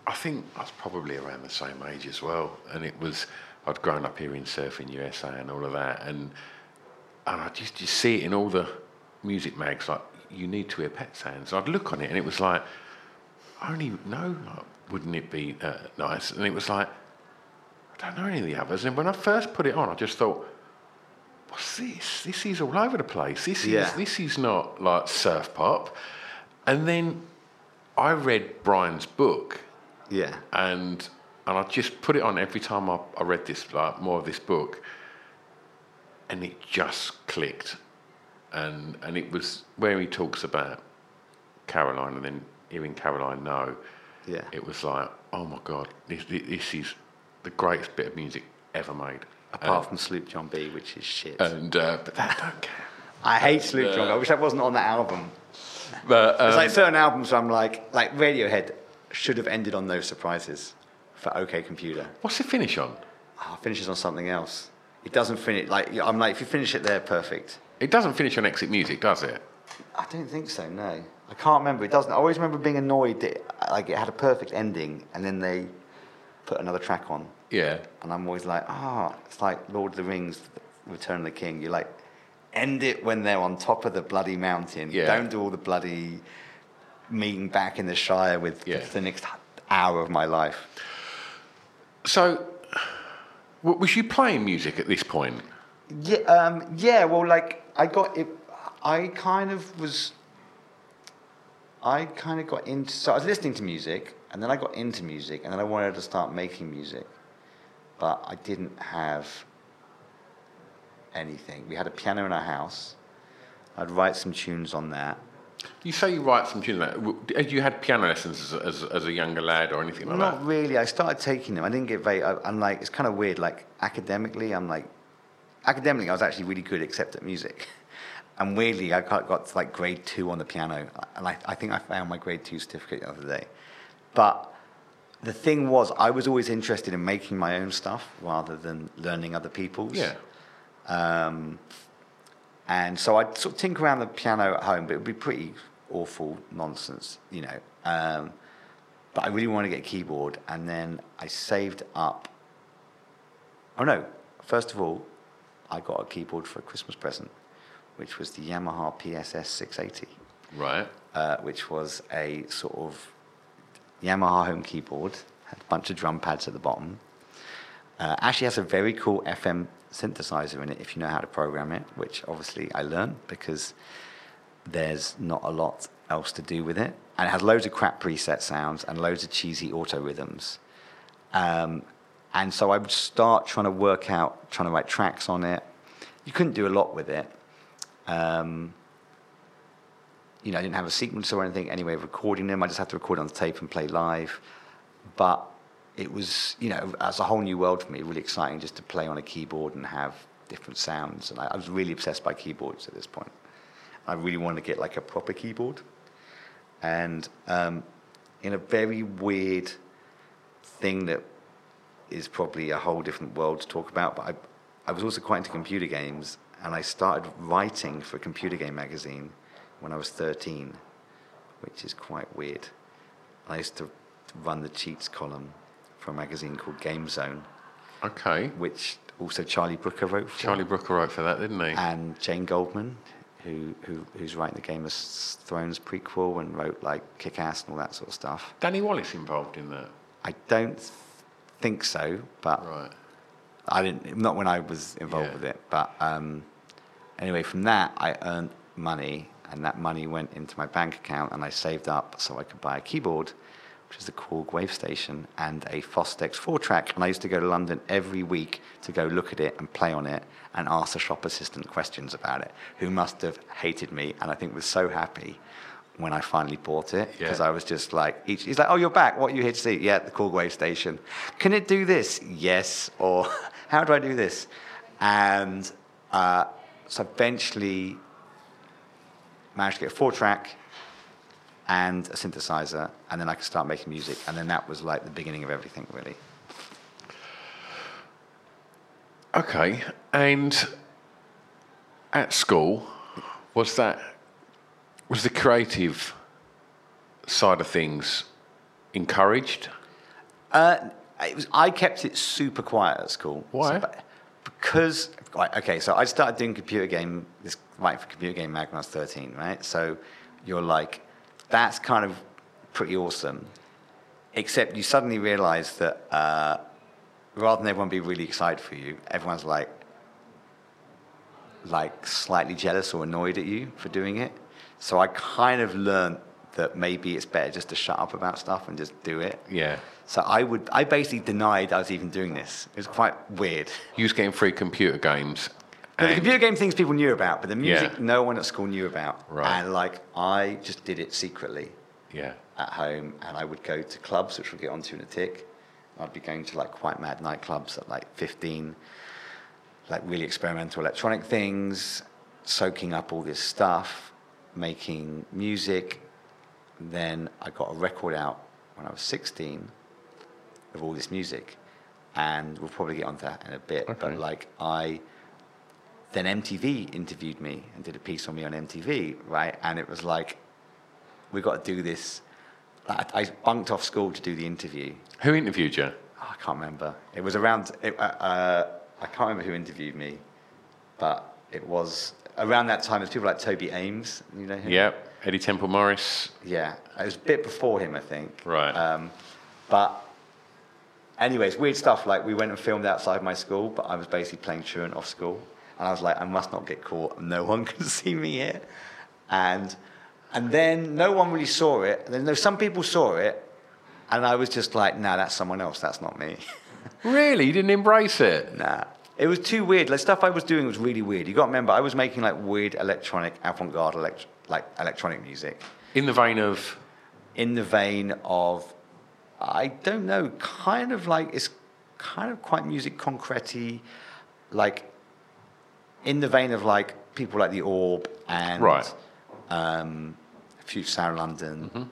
I think I was probably around the same age as well, and it was I'd grown up here in Surfing USA and all of that, and and I just just see it in all the music mags like you need to hear Pet Sounds. I'd look on it and it was like I only no, like, wouldn't it be uh, nice? And it was like I don't know any of the others. And when I first put it on, I just thought. What's this? This is all over the place. This is this is not like surf pop. And then I read Brian's book,
Yeah.
and and I just put it on every time I, I read this like more of this book, and it just clicked, and and it was where he talks about Caroline, and then hearing Caroline No,
Yeah.
it was like oh my god, this this is the greatest bit of music ever made.
Apart from Sloop John B, which is shit.
and uh, but that don't care.
I hate Sloop John. B. I wish that wasn't on that album.
But um,
like certain albums where I'm like, like Radiohead should have ended on No Surprises for OK Computer.
what's the finish on?
Oh, it finishes on something else. It doesn't finish like I'm like if you finish it there, perfect.
It doesn't finish on Exit Music, does it?
I don't think so. No, I can't remember. It doesn't. I always remember being annoyed that like it had a perfect ending, and then they put another track on,
Yeah.
and I'm always like, ah, it's like Lord of the Rings, Return of the King. You're like, end it when they're on top of the bloody mountain.
Yeah.
Don't do all the bloody meeting back in the Shire with
Yeah.
the next hour of my life.
So, was you playing music at this point?
Yeah, um, yeah. Well, like I got it. I kind of was. I kind of got into. So I was listening to music, and then I got into music, and then I wanted to start making music, but I didn't have anything. We had a piano in our house. I'd write some tunes on that.
You say you write some tunes. Had you had piano lessons as, as, as a younger lad or anything like
Not
that?
Not really. I started taking them. I didn't get very. I, I'm like, it's kind of weird. Like academically, I'm like, academically, I was actually really good, except at music. <laughs> And weirdly, I got, got to like grade two on the piano, and I, I think I found my grade two certificate the other day. But the thing was, I was always interested in making my own stuff rather than learning other people's.
Yeah.
Um, and so I'd sort of tinker around the piano at home, but it would be pretty awful nonsense, you know. Um, but I really wanted to get a keyboard, and then I saved up. Oh no! First of all, I got a keyboard for a Christmas present, which was the Yamaha PSS 680,
Right.
uh, which was a sort of Yamaha home keyboard, had a bunch of drum pads at the bottom. Uh, actually has a very cool FM synthesizer in it if you know how to program it, which obviously I learned because there's not a lot else to do with it. And it has loads of crap preset sounds and loads of cheesy auto rhythms. Um, and so I would start trying to work out, trying to write tracks on it. You couldn't do a lot with it. Um, you know, I didn't have a sequencer or anything anyway of recording them. I just had to record on the tape and play live. But it was, you know, as a whole new world for me, really exciting just to play on a keyboard and have different sounds. And I, I was really obsessed by keyboards at this point. I really wanted to get like a proper keyboard. And um, in a very weird thing that is probably a whole different world to talk about, but I, I was also quite into computer games, and I started writing for a computer game magazine when I was 13, which is quite weird. I used to run the cheats column for a magazine called Game Zone,
Okay.
which also Charlie Brooker wrote for.
Charlie Brooker wrote for that, didn't he?
and Jane Goldman, who, who who's writing the Game of Thrones prequel and wrote like Kick Ass and all that sort of stuff.
Danny Wallace involved in that.
I don't think so, but
Right.
I didn't. Not when I was involved
Yeah.
with it, but um, anyway, from that I earned money, and that money went into my bank account, and I saved up so I could buy a keyboard, which is the Korg Wavestation, and a Fostex four track. And I used to go to London every week to go look at it and play on it, and ask the shop assistant questions about it, who must have hated me, and I think was so happy when I finally bought it because
Yeah.
I was just like, each, he's like, oh, you're back. What are you here to see? Yeah, the Korg Wavestation. Can it do this? Yes. <laughs> Or how do I do this? And uh, so eventually managed to get a four track and a synthesizer, and then I could start making music. And then that was like the beginning of everything, really.
Okay, and at school, was that was the creative side of things encouraged?
Uh, it was, I kept it super quiet at school.
Why?
So, because, right, okay, so I started doing computer game, this writing for computer game mag when I was 13, right? So you're like, that's kind of pretty awesome. Except you suddenly realize that uh, rather than everyone be really excited for you, everyone's like, like slightly jealous or annoyed at you for doing it. So I kind of learned that maybe it's better just to shut up about stuff and just do it.
Yeah.
So I would, I basically denied I was even doing this. It was quite weird.
You was getting free computer games.
But the computer game things people knew about, but the music
Yeah.
no one at school knew about.
Right.
And like I just did it secretly
Yeah.
at home, and I would go to clubs, which we'll get onto in a tick. I'd be going to like quite mad nightclubs at like 15, like really experimental electronic things, soaking up all this stuff, making music. Then I got a record out when I was 16 of all this music, and we'll probably get onto that in a bit.
Okay.
But like I, then MTV interviewed me and did a piece on me on MTV, right? And it was like, we got to do this. I, I bunked off school to do the interview.
Who interviewed you?
Oh, I can't remember. It was around. It, uh, uh, I can't remember who interviewed me, but it was around that time. There's people like Toby Amies. You know him?
Yeah. Eddy Temple Morris.
Yeah, it was a bit before him, I think.
Right.
Um, but, anyways, weird stuff. Like we went and filmed outside my school, but I was basically playing truant off school, and I was like, I must not get caught. No one <laughs> can see me here, and and then no one really saw it. And then no, some people saw it, and I was just like, Nah, that's someone else. That's not me. <laughs>
Really? You didn't embrace it?
Nah. It was too weird. Like stuff I was doing was really weird. You got to remember, I was making like weird electronic, avant-garde, elect- like electronic music
In the vein of.
in the vein of, I don't know, kind of like it's kind of quite musique concrète like in the vein of like people like the Orb and
Right.
um, Future Sound London,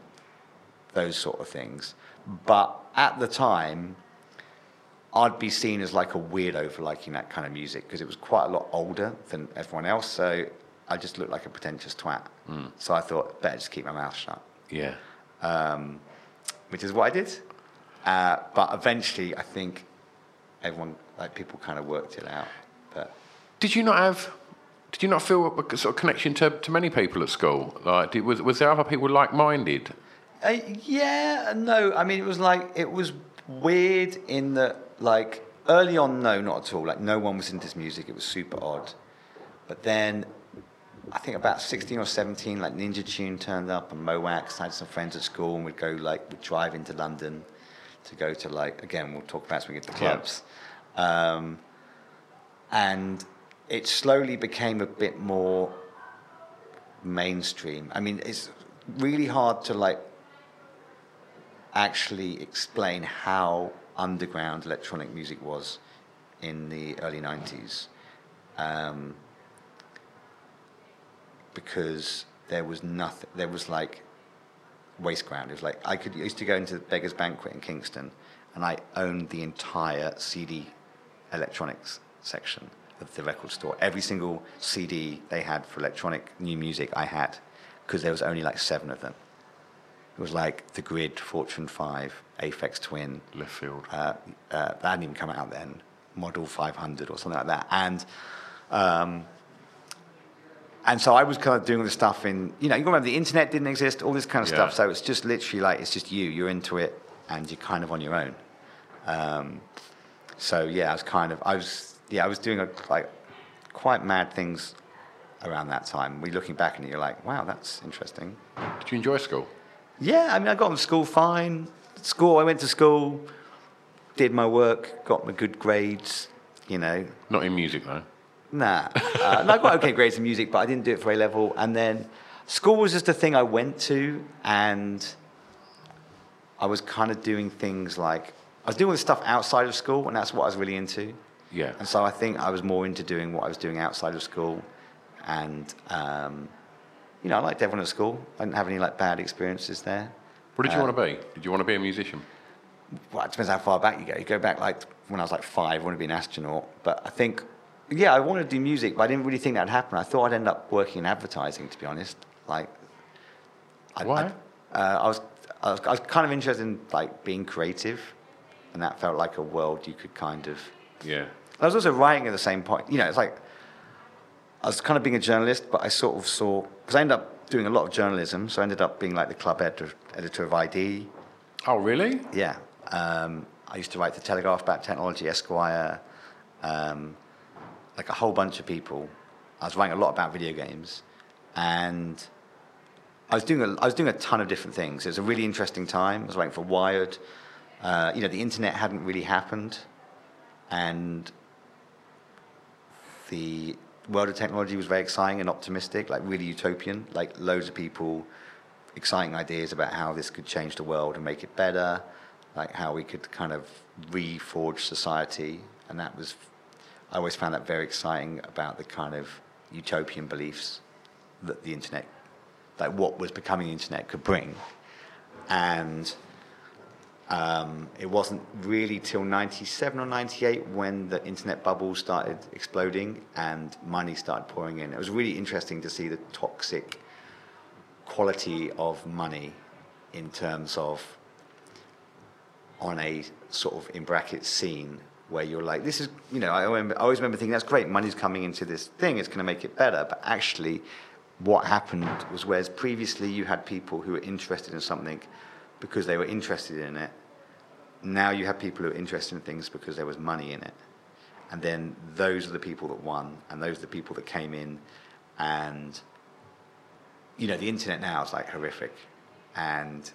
those sort of things. But at the time, I'd be seen as like a weirdo for liking that kind of music because it was quite a lot older than everyone else. So I just looked like a pretentious twat. So I thought, better just keep my mouth shut
Yeah.
um, which is what I did. Uh, but eventually, I think everyone, like people, kind of worked it out.
Did you not have? Did you not feel a sort of connection to, to many people at school? Like, did, was was there other people like-minded?
uh, yeah, no, I mean, it was like it was weird in that, like early on, no, not at all. Like no one was into this music. It was super odd. But then, I think about sixteen or seventeen, like Ninja Tune turned up and Mo' Wax. I had some friends at school, and we'd go like we'd drive into London to go to like again. We'll talk about it when we get to
Yeah.
clubs. Um, and it slowly became a bit more mainstream. I mean, it's really hard to like actually explain how underground electronic music was in the early 90s. Um, because there was nothing, there was like waste ground. It was like, I could I used to go into the Beggar's Banquet in Kingston and I owned the entire CD electronics section of the record store. Every single CD they had for electronic new music I had because there was only like seven of them. It was like The Grid, Fortran 5, Aphex Twin.
Leftfield.
Uh, uh, that hadn't even come out then. Model 500 or something like that. And um, and so I was kind of doing all this stuff in, you know, you remember the internet didn't exist, all this kind of
Yeah.
stuff. So it's just literally like, it's just you, you're into it, and you're kind of on your own. Um, so yeah, I was kind of, I was, yeah, I was doing a, like quite mad things around that time. We looking back and you're like, wow, that's interesting.
Did you enjoy school?
Yeah, I mean, I got on school fine. School, I went to school, did my work, got my good grades, you know.
Not in music though.
Nah. Uh, and I got okay grades in music, but I didn't do it for A level. And then school was just a thing I went to, and I was kind of doing things like I was doing stuff outside of school, and that's what I was really into.
Yeah.
And so I think I was more into doing what I was doing outside of school, and um, you know, I liked everyone at school. I didn't have any like bad experiences there.
What did you
Uh,
want to be? Did you want to be a musician?
well, it depends how far back you go. You go back like when I was like five, I wanted to be an astronaut. But I think, yeah, I wanted to do music, but I didn't really think that'd happen. I thought I'd end up working in advertising, to be honest. Like, I,
Why?
I, uh, I was, I was, I was kind of interested in like being creative, and that felt like a world you could kind of.
Yeah.
I was also writing at the same point. You know, it's like I was kind of being a journalist, but I sort of saw because I ended up doing a lot of journalism, so I ended up being like the club editor, editor of i-D.
Oh, really?
Yeah. Um, I used to write the Telegraph about technology, Esquire, um, like a whole bunch of people. I was writing a lot about video games, and I was doing a, I was doing a ton of different things. It was a really interesting time. I was writing for Wired. Uh, you know, the internet hadn't really happened, and the world of technology was very exciting and optimistic, like really utopian. Like loads of people, exciting ideas about how this could change the world and make it better, like how we could kind of reforge society. And that was, I always found that very exciting about the kind of utopian beliefs that the internet, like what was becoming the internet could bring. And um, it wasn't really till 97 or 98 when the internet bubble started exploding and money started pouring in. It was really interesting to see the toxic quality of money in terms of on a sort of in brackets scene where you're like, this is, you know, I, I always remember thinking, that's great, money's coming into this thing, it's going to make it better. But actually, what happened was whereas previously you had people who were interested in something because they were interested in it, now you have people who are interested in things because there was money in it. And then those are the people that won, and those are the people that came in. And, you know, the internet now is like horrific. And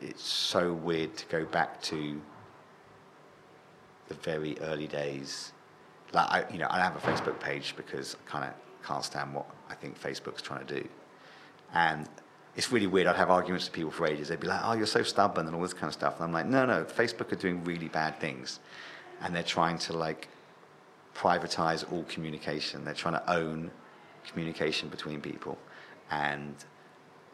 it's so weird to go back to the very early days. Like, I, you know, I have a Facebook page because I kind of can't stand what I think Facebook's trying to do. And it's really weird. I'd have arguments with people for ages. They'd be like, "Oh, you're so stubborn" and all this kind of stuff. And I'm like, "No, no. Facebook are doing really bad things, and they're trying to like privatize all communication. They're trying to own communication between people, and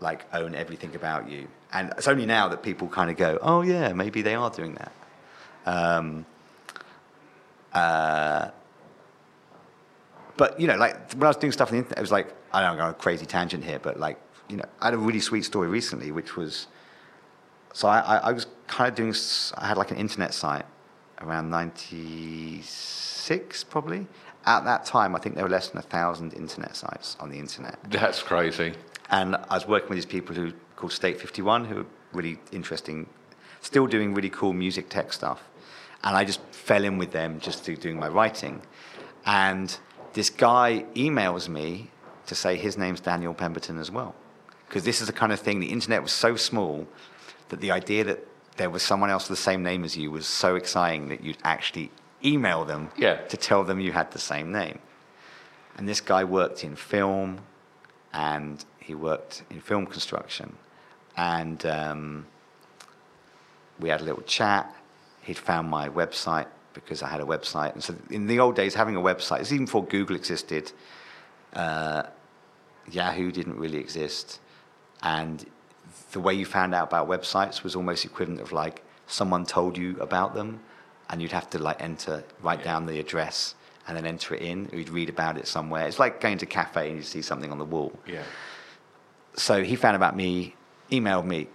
like own everything about you. And it's only now that people kind of go, "Oh, yeah, maybe they are doing that." Um, uh, but you know, like when I was doing stuff on the internet, it was like I don't know, I'm going a crazy tangent here, but like you know, I had a really sweet story recently, which was so I, I, I was kind of doing. I had like an internet site around '96, probably. At that time, I think there were less than a thousand internet sites on the internet.
That's crazy.
And I was working with these people who called State 51, who are really interesting, still doing really cool music tech stuff. And I just fell in with them just through doing my writing. And this guy emails me to say his name's Daniel Pemberton as well. Because this is the kind of thing, the internet was so small that the idea that there was someone else with the same name as you was so exciting that you'd actually email them
Yeah.
to tell them you had the same name. And this guy worked in film and he worked in film construction. And um, we had a little chat. He'd found my website because I had a website. And so in the old days, having a website, it's even before Google existed, uh, Yahoo didn't really exist. And the way you found out about websites was almost equivalent of like someone told you about them and you'd have to like enter, write down the address and then enter it in. Or you'd read about it somewhere. It's like going to a cafe and you see something on the wall
Yeah.
so he found about me, emailed me,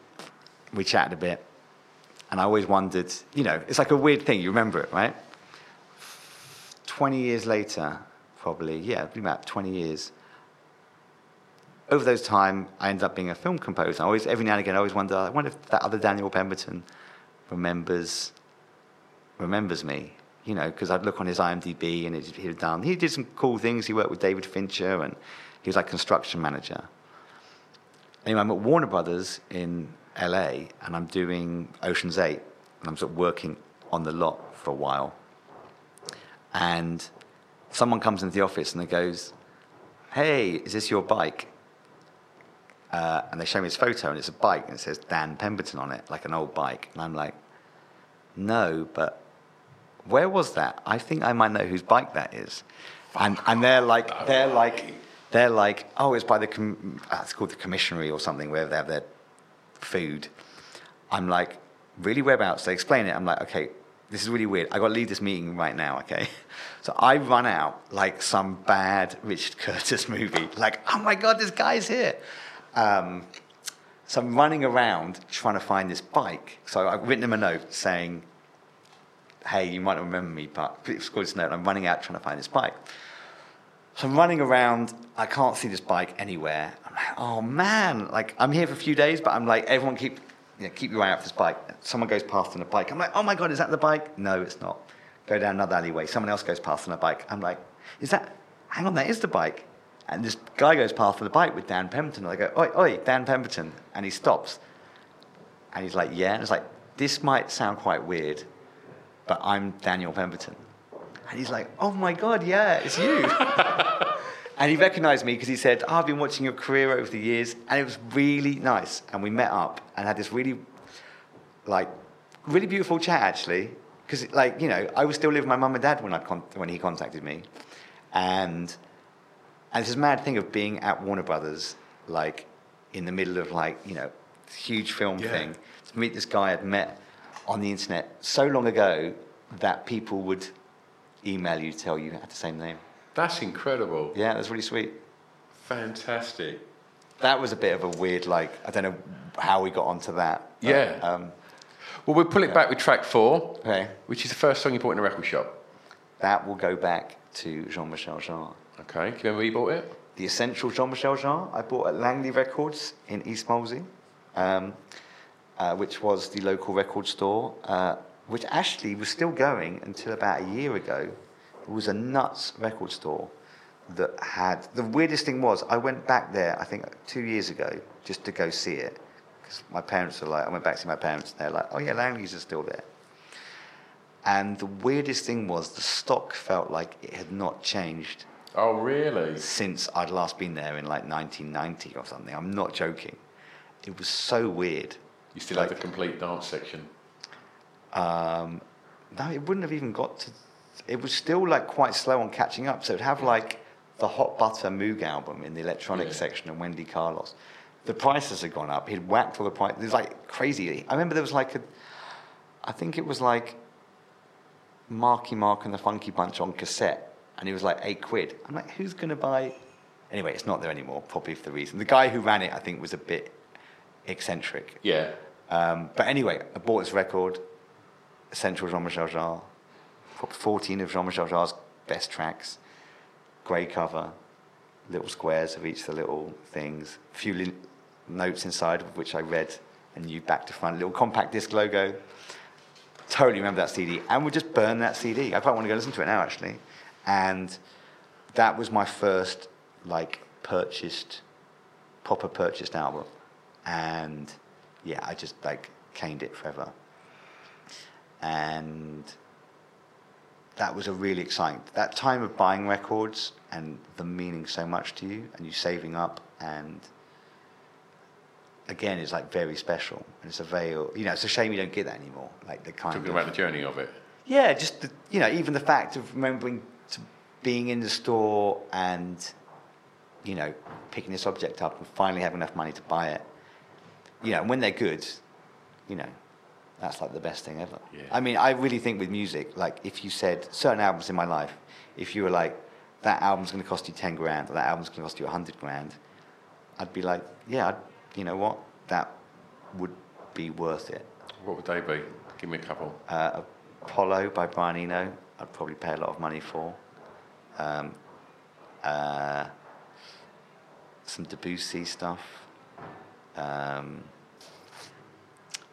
we chatted a bit, and I always wondered, you know, it's like a weird thing, you remember it, right? 20 years later, probably, yeah, about 20 years. Over those time, I ended up being a film composer. I always, every now and again, I always wonder, I wonder if that other Daniel Pemberton remembers remembers me, you know, because I'd look on his IMDb and he'd, he'd done, he did some cool things. He worked with David Fincher and he was like construction manager. Anyway, I'm at Warner Brothers in LA and I'm doing Ocean's 8 and I'm sort of working on the lot for a while. And someone comes into the office and they goes, hey, is this your bike? Uh, and they show me his photo, and it's a bike, and it says Dan Pemberton on it, like an old bike. And I'm like, no, but where was that? I think I might know whose bike that is. And, and they're like, they're like, they're like, oh, it's by the, com- uh, it's called the commissionary or something, where they have their food. I'm like, really, whereabouts? They explain it. I'm like, okay, this is really weird. I got to leave this meeting right now, okay? <laughs> So I run out like some bad Richard Curtis <laughs> movie. Like, oh my God, this guy's here. Um, so I'm running around trying to find this bike. So I've written him a note saying, hey, you might not remember me, but it's got this note. I'm running out trying to find this bike. So I'm running around. I can't see this bike anywhere. I'm like, oh man, like I'm here for a few days, but I'm like, everyone keep, you know, keep your eye out for this bike. Someone goes past on a bike. I'm like, oh my God, is that the bike? No, it's not. Go down another alleyway. Someone else goes past on a bike. I'm like, is that, hang on, that is the bike. And this guy goes past on the bike with Dan Pemberton. And I go, oi, oi, Dan Pemberton. And he stops. And he's like, yeah. And it's like, this might sound quite weird, but I'm Daniel Pemberton. And he's like, oh my God, yeah, it's you. <laughs> and he recognized me because he said, oh, I've been watching your career over the years. And it was really nice. And we met up and had this really, like, really beautiful chat, actually. Because, like, you know, I was still living with my mum and dad when, I con- when he contacted me. And, and it's this mad thing of being at Warner Brothers, like, in the middle of, like, you know, huge film
Yeah.
thing, to meet this guy I'd met on the internet so long ago that people would email you to tell you had the same name.
That's incredible.
Yeah, that's really sweet.
Fantastic.
That was a bit of a weird, like, I don't know how we got onto that. but,
Yeah.
Um,
Well, we'll pull it back with track four,
okay.
which is the first song you bought in a record shop.
That will go back to Jean Michel Jarre.
Okay, do you remember where you bought it?
The Essential Jean Michel Jarre I bought at Langley Records in East Molesey, um, uh, which was the local record store, uh, which actually was still going until about a year ago. It was a nuts record store that had. The weirdest thing was, I went back there, I think two years ago, just to go see it. Because my parents were like, I went back to see my parents, and they're like, oh yeah, Langley's are still there. And the weirdest thing was, the stock felt like it had not changed
Oh, really?
since I'd last been there in like 1990 or something. I'm not joking. It was so weird.
You still have the complete dance section.
Um, no, it wouldn't have even got to. It was still like quite slow on catching up. So it'd have like the Hot Butter Moog album in the electronic
Yeah.
section and Wendy Carlos. The prices had gone up. He'd whacked all the prices. It was like crazy. I remember there was like a. I think it was like Marky Mark and the Funky Bunch on cassette, and it was like eight quid. I'm like, who's going to buy? Anyway, it's not there anymore, probably for the reason. The guy who ran it, I think, was a bit eccentric.
Yeah.
Um, but anyway, I bought this record, Essential Jean Michel Jarre, probably 14 of Jean Michel Jarre's best tracks, grey cover, little squares of each of the little things, a few li- notes inside of which I read and knew back to front, little compact disc logo. Totally remember that CD, and would just burn that CD. I quite want to go listen to it now, actually. And that was my first, like, purchased, proper purchased album. And yeah, I just like caned it forever. And that was a really exciting that time of buying records and them meaning so much to you and you saving up and again it's like very special and it's a very you know it's a shame you don't get that anymore like the kind
Talking
of
about the journey of it.
yeah, just the, you know, even the fact of remembering being in the store and you know picking this object up and finally having enough money to buy it. You know, and when they're good, you know, that's like the best thing ever.
Yeah.
I mean, I really think with music, like if you said certain albums in my life, if you were like that album's going to cost you ten grand or that album's going to cost you a hundred grand, I'd be like, yeah, I'd, you know what, that would be worth it.
What would they be? Give me a couple.
Uh, Apollo by Brian Eno, I'd probably pay a lot of money for. Um, uh, some Debussy stuff. Um,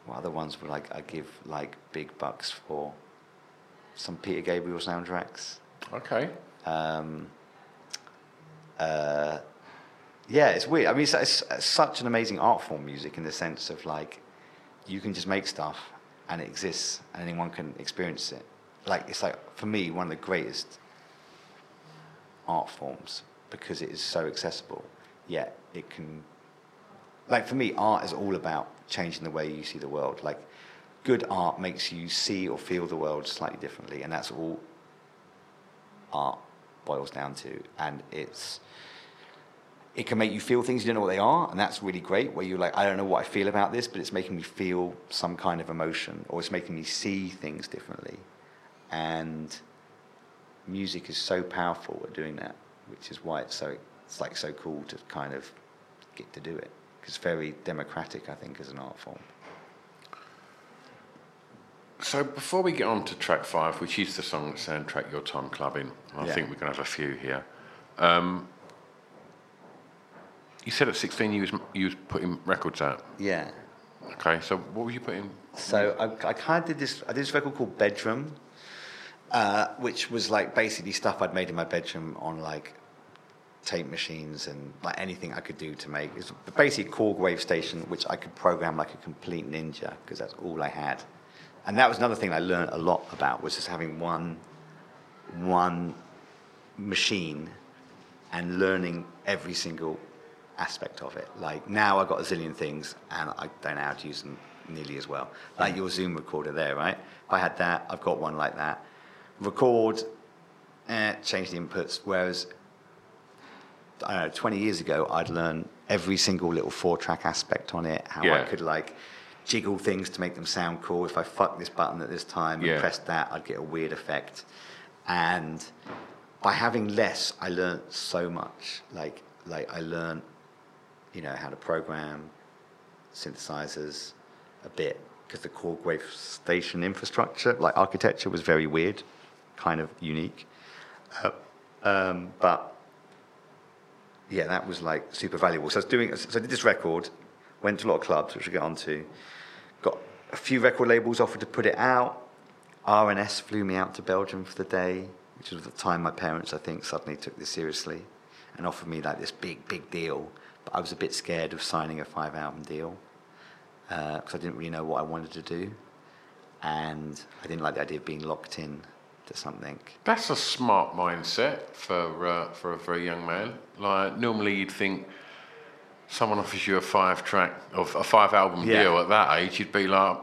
what other ones would like I give like big bucks for? Some Peter Gabriel soundtracks.
Okay.
Um, uh, yeah, it's weird. I mean, it's, it's, it's such an amazing art form, music, in the sense of like, you can just make stuff and it exists and anyone can experience it. Like, it's like, for me, one of the greatest art forms because it is so accessible, yet it can like for me, art is all about changing the way you see the world. Like good art makes you see or feel the world slightly differently, and that's all art boils down to. And it's it can make you feel things you don't know what they are, and that's really great. Where you're like, I don't know what I feel about this, but it's making me feel some kind of emotion, or it's making me see things differently. And music is so powerful at doing that, which is why it's so it's like so cool to kind of get to do it. It's very democratic, I think, as an art form.
So before we get on to track five, which is the song that soundtrack your time clubbing, I
Yeah.
think we're going to have a few here. Um, you said at 16 you was, you was putting records out.
Yeah.
Okay, so what were you putting?
So I, I kind of did this. I did this record called Bedroom, uh, which was like basically stuff I'd made in my bedroom on like tape machines and like anything I could do to make. It's basically a Korg Wavestation which I could program like a complete ninja because that's all I had. And that was another thing I learned a lot about was just having one one machine and learning every single aspect of it. Like now I've got a zillion things and I don't know how to use them nearly as well. Like your Zoom recorder there, right? If I had that, I've got one like that. Record, eh, change the inputs. Whereas, I don't know, 20 years ago, I'd learn every single little four track aspect on it, how I could like jiggle things to make them sound cool. If I fuck this button at this time
Yeah.
and press that, I'd get a weird effect. And by having less, I learned so much. Like, like I learned, you know, how to program synthesizers a bit because the Korg Wavestation infrastructure, like architecture, was very weird, kind of unique. Uh, um, but yeah, that was like super valuable. So I was doing, so I did this record, went to a lot of clubs, which we'll get onto, got a few record labels offered to put it out. R&S flew me out to Belgium for the day, which was the time my parents, I think, suddenly took this seriously and offered me like this big, big deal. But I was a bit scared of signing a five album deal because I didn't really know what I wanted to do. And I didn't like the idea of being locked in to something.
That's a smart mindset for uh, for a very young man. Like normally you'd think someone offers you a five track of a five album
Yeah.
deal at that age, you'd be like,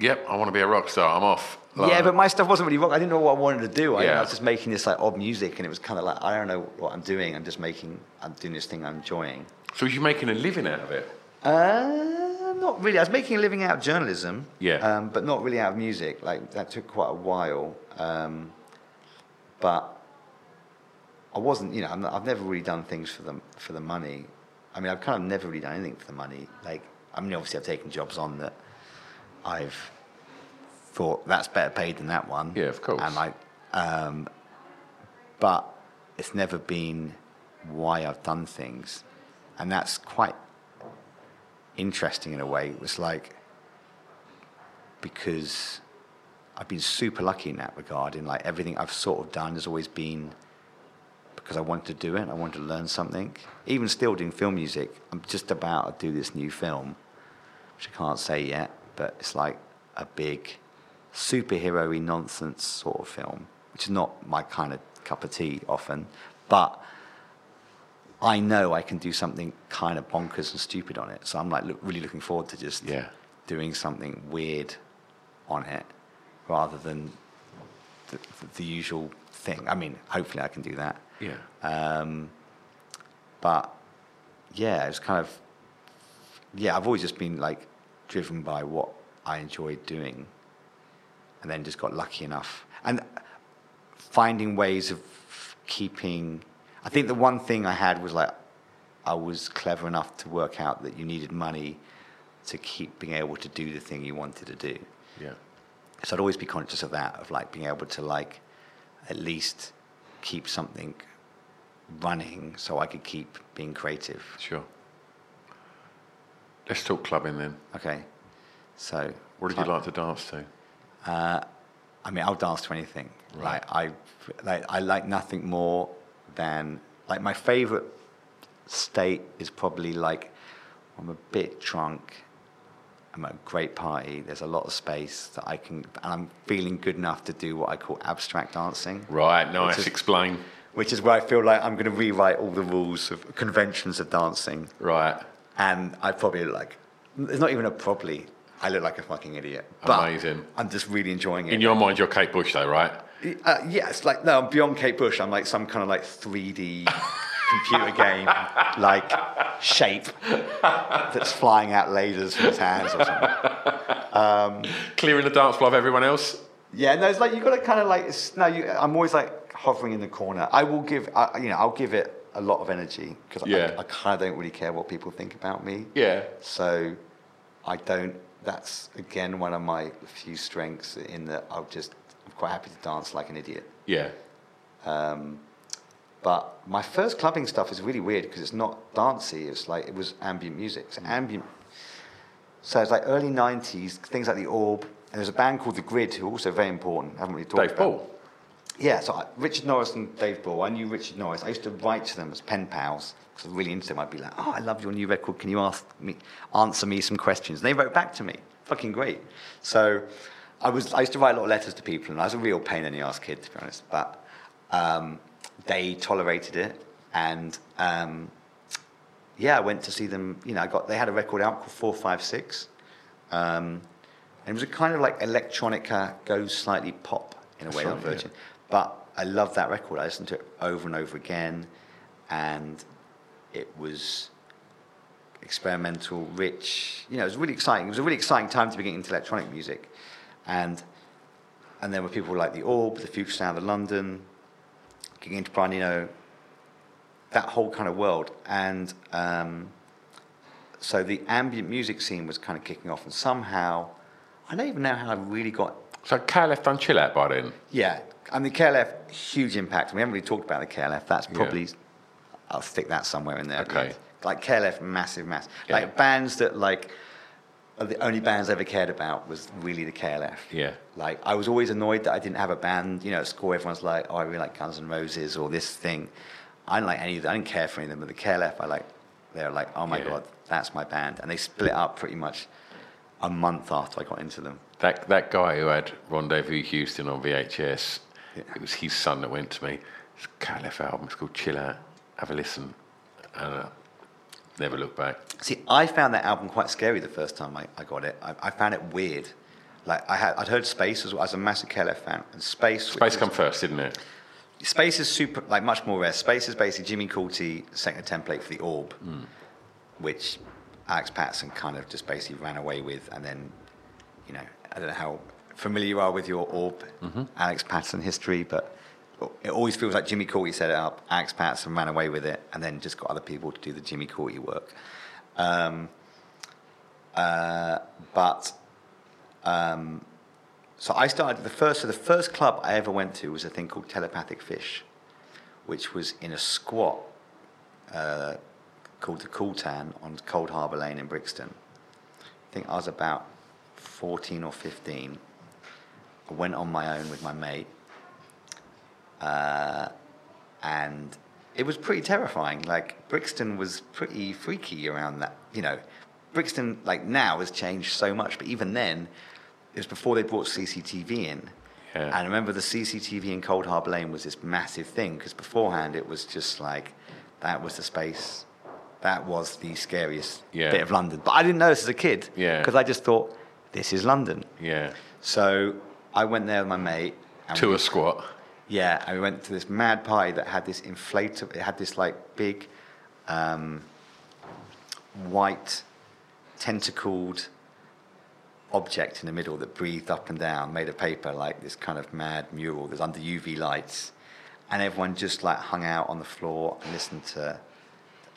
"Yep, I want to be a rock star. I'm off." Like,
yeah, but my stuff wasn't really rock. I didn't know what I wanted to do. I,
Yeah.
I was just making this like odd music, and it was kind of like I don't know what I'm doing. I'm just making. I'm doing this thing I'm enjoying.
so was you making a living out of it?
Uh, not really. I was making a living out of journalism.
Yeah.
Um, but not really out of music. Like that took quite a while. Um, but I wasn't. You know, I'm not, I've never really done things for the for the money. I mean, I've kind of never really done anything for the money. Like, I mean, obviously, I've taken jobs on that I've thought that's better paid than that one.
Yeah, of course.
And like, um, but it's never been why I've done things, and that's quite interesting in a way. It was like because I've been super lucky in that regard. In like everything I've sort of done has always been because I wanted to do it. I wanted to learn something. Even still doing film music, I'm just about to do this new film, which I can't say yet, but it's like a big superhero-y nonsense sort of film, which is not my kind of cup of tea often, but I know I can do something kind of bonkers and stupid on it. So I'm like look, really looking forward to just
Yeah.
doing something weird on it rather than the, the usual thing. I mean, hopefully I can do that.
Yeah.
Um, but yeah, it's kind of yeah. I've always just been like driven by what I enjoyed doing, and then just got lucky enough and finding ways of keeping. I think the one thing I had was like I was clever enough to work out that you needed money to keep being able to do the thing you wanted to do.
Yeah.
So I'd always be conscious of that, of like being able to like at least keep something running so I could keep being creative.
Sure. Let's talk clubbing then.
Okay. So
What did you like to dance to?
Uh, I mean, I'll dance to anything. Like I, like I like nothing more than like my favorite state is probably like I'm a bit drunk. I'm at a great party. There's a lot of space that I can, and I'm feeling good enough to do what I call abstract dancing.
Right, nice.
is-
Explain.
which is where I feel like I'm going to rewrite all the rules of conventions of dancing.
Right.
and I probably look like it's not even a probably. I look like a fucking idiot. But
Amazing.
I'm just really enjoying it.
In your mind, you're Kate Bush, though, right?
Uh, it's like no, I'm beyond Kate Bush. I'm like some kind of like 3D <laughs> computer game, like shape that's flying out lasers from his hands or something.
Um, Clearing the dance floor of everyone else.
Yeah, no, it's like you've got to kind of like. No, you, I'm always like hovering in the corner. I will give, I, you know, I'll give it a lot of energy because
Yeah.
I, I kind of don't really care what people think about me.
Yeah.
So I don't. That's again one of my few strengths in that I'll just. Quite happy to dance like an idiot.
Yeah.
Um, but my first clubbing stuff is really weird because it's not dancey. It's like it was ambient music.
Mm.
So ambient. So it's like early '90s, things like the Orb. And there's a band called The Grid who are also very important. I haven't really talked about.
Dave
about.
Ball.
Yeah, so I, Richard Norris and Dave Ball. I knew Richard Norris. I used to write to them as pen pals because I was really into them. I'd be like, "Oh, I love your new record. Can you ask me, answer me some questions?" And they wrote back to me. Fucking great. So I was. I used to write a lot of letters to people, and I was a real pain in the ass kid, to be honest. But um, they tolerated it, and um, yeah, I went to see them. You know, I got. They had a record out called Four Five Six. Um, and it was a kind of like electronica, goes slightly pop in a way, not
right, yeah.
Virgin. But I loved that record. I listened to it over and over again, and it was experimental, rich. You know, it was really exciting. It was a really exciting time to be getting into electronic music, and and there were people like the Orb, the Future Sound of London, getting into Brian Eno, that whole kind of world, and um, so the ambient music scene was kind of kicking off, and somehow, I don't even know how I really got
So KLF done chill out by then.
yeah, I mean, the KLF, huge impact. We haven't really talked about the KLF. That's probably, I'll stick that somewhere in there.
Okay.
Like KLF, massive, massive.
Yeah.
Like bands that like, the only bands I ever cared about was really the KLF.
Yeah.
Like, I was always annoyed that I didn't have a band. You know, at school, everyone's like, oh, I really like Guns N' Roses or this thing. I didn't like any of them. I didn't care for any of them. But the KLF, I like, they're like, oh my
Yeah.
God, that's my band. And they split up pretty much a month after I got into them.
That that guy who had Rendezvous Houston on VHS,
Yeah.
it was his son that went to me. It's a KLF album. It's called Chill Out. Have a listen. And uh, never look back.
See, I found that album quite scary the first time I, I got it. I, I found it weird. Like I had, I'd heard Space as well. I was a massive KLF fan, and Space.
Space
was-
come first, didn't it?
Space is super, like much more rare. Space is basically Jimmy Cauty setting a template for the Orb, hmm. which Alex Paterson kind of just basically ran away with, and then, you know, I don't know how familiar you are with your Orb, mm-hmm. Alex Paterson history, but it always feels like Jimmy Cauty set it up. Alex Paterson ran away with it, and then just got other people to do the Jimmy Cauty work. Um, uh, but um, so I started the first. So the first club I ever went to was a thing called Telepathic Fish, which was in a squat uh, called the Cooltan on Coldharbour Lane in Brixton. I think I was about fourteen or fifteen. I went on my own with my mate, uh, and it was pretty terrifying. Like Brixton was pretty freaky around that. You know, Brixton like now has changed so much, but even then, it was before they brought CCTV in.
Yeah.
And I remember the CCTV in Coldharbour Lane was this massive thing because beforehand it was just like that was the space, that was the scariest
Yeah.
bit of London. But I didn't know this as a kid
Yeah.
because I just thought this is London.
Yeah.
So I went there with my mate.
To
we-
a squat.
Yeah, I went to this mad party that had this inflatable. It had this like big, um, white, tentacled object in the middle that breathed up and down, made of paper, like this kind of mad mural. There's under UV lights, and everyone just like hung out on the floor and listened to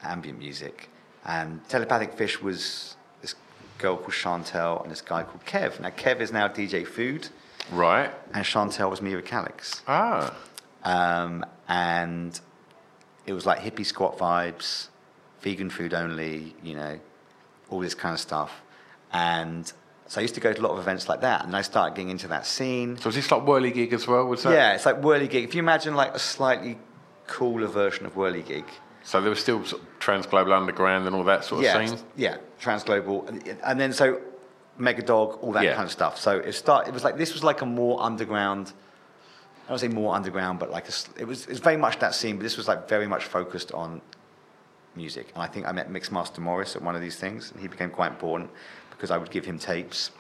ambient music. And Telepathic Fish was this girl called Chantel and this guy called Kev. Now Kev is now DJ Food,
Right.
and Chantel was Mira Calix.
Ah.
Um, and it was like hippie squat vibes, vegan food only, you know, all this kind of stuff. And so I used to go to a lot of events like that, and I started getting into that scene.
So was this like whirly gig as well? Was that?
Yeah, it's like whirligig. If you imagine like a slightly cooler version of whirligig.
So there was still sort of Transglobal Underground and all that sort of
yeah,
scene.
yeah, transglobal, and, and then so Megadog, all that
Yeah.
kind of stuff. So it start. It was like this was like a more underground. I don't say more underground, but like a it was. It's very much that scene, but this was like very much focused on music. And I think I met Mixmaster Morris at one of these things, and he became quite important because I would give him tapes,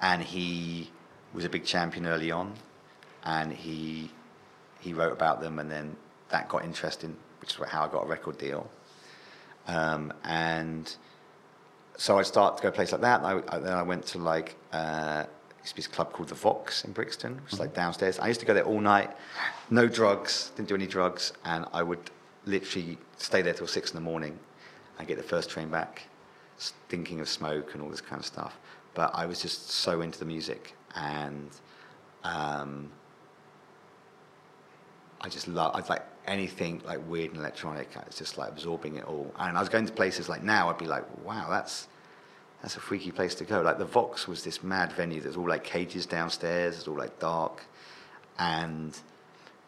and he was a big champion early on, and he he wrote about them, and then that got interesting, which is how I got a record deal. Um, and so I'd start to go to places like that. And I, then I went to like uh, used to be this club called the Vox in Brixton, which is like downstairs. I used to go there all night, no drugs, didn't do any drugs, and I would literally stay there till six in the morning and get the first train back, thinking of smoke and all this kind of stuff. But I was just so into the music, and um, I just love. I'd like anything like weird and electronic. I was just like absorbing it all. And I was going to places like now. I'd be like, wow, that's that's a freaky place to go. Like the Vox was this mad venue. There's all like cages downstairs. It's all like dark, and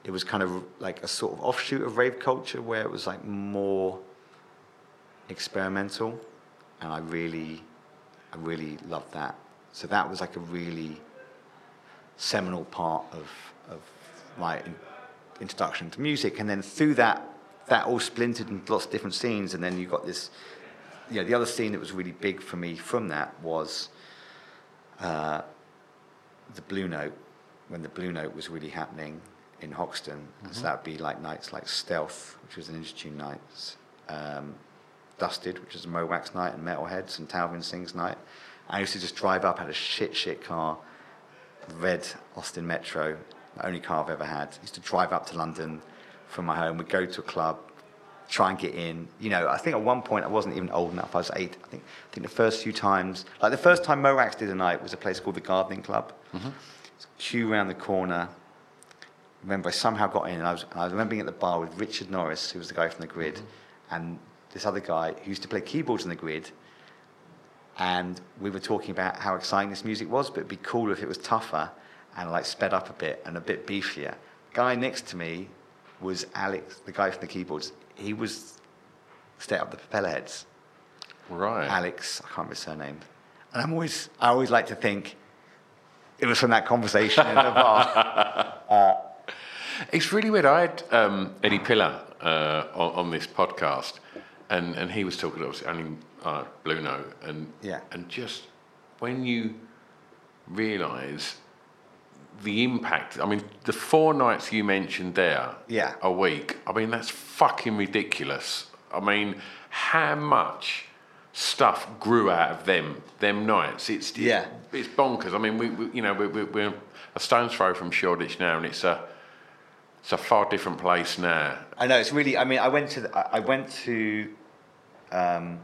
it was kind of like a sort of offshoot of rave culture where it was like more experimental, and I really, I really loved that. So that was like a really seminal part of of my introduction to music, and then through that, that all splintered into lots of different scenes, and then you got this you know, the other scene that was really big for me from that was uh, the Blue Note, when the Blue Note was really happening in Hoxton. Mm-hmm. So that would be like nights like Stealth, which was an Ninja Tune night, um, Dusted, which was a Mo' Wax night, and Metalheadz and Talvin Singh's night. I used to just drive up, had a shit, shit car, red Austin Metro, only car I've ever had. I used to drive up to London from my home. We'd go to a club, try and get in. You know, I think at one point I wasn't even old enough. I was eight. I think. I think the first few times, like the first time Mo' Wax did a night was a place called the Gardening Club. Mm-hmm. Queue around the corner. Remember, I somehow got in, and I was, I was remembering at the bar with Richard Norris, who was the guy from the Grid, mm-hmm. and this other guy who used to play keyboards in the Grid. And we were talking about how exciting this music was, but it'd be cooler if it was tougher and like sped up a bit and a bit beefier. Guy next to me was Alex, the guy from the keyboards he was set up the Propellerheads.
Right.
Alex, I can't remember his surname. And I'm always, I always like to think it was from that conversation in the bar. Uh, <laughs>
it's really weird. I had um, Eddie Piller uh, on, on, this podcast, and, and he was talking about only uh, Blue Note, and
yeah.
and just when you realise the impact. I mean, the four nights you mentioned there,
yeah,
a week. I mean, that's fucking ridiculous. I mean, how much stuff grew out of them them nights? It's
yeah,
it's bonkers. I mean, we, we you know we, we, we're a stone's throw from Shoreditch now, and it's a it's a far different place now.
I know it's really. I mean, I went to the, I went to. Um,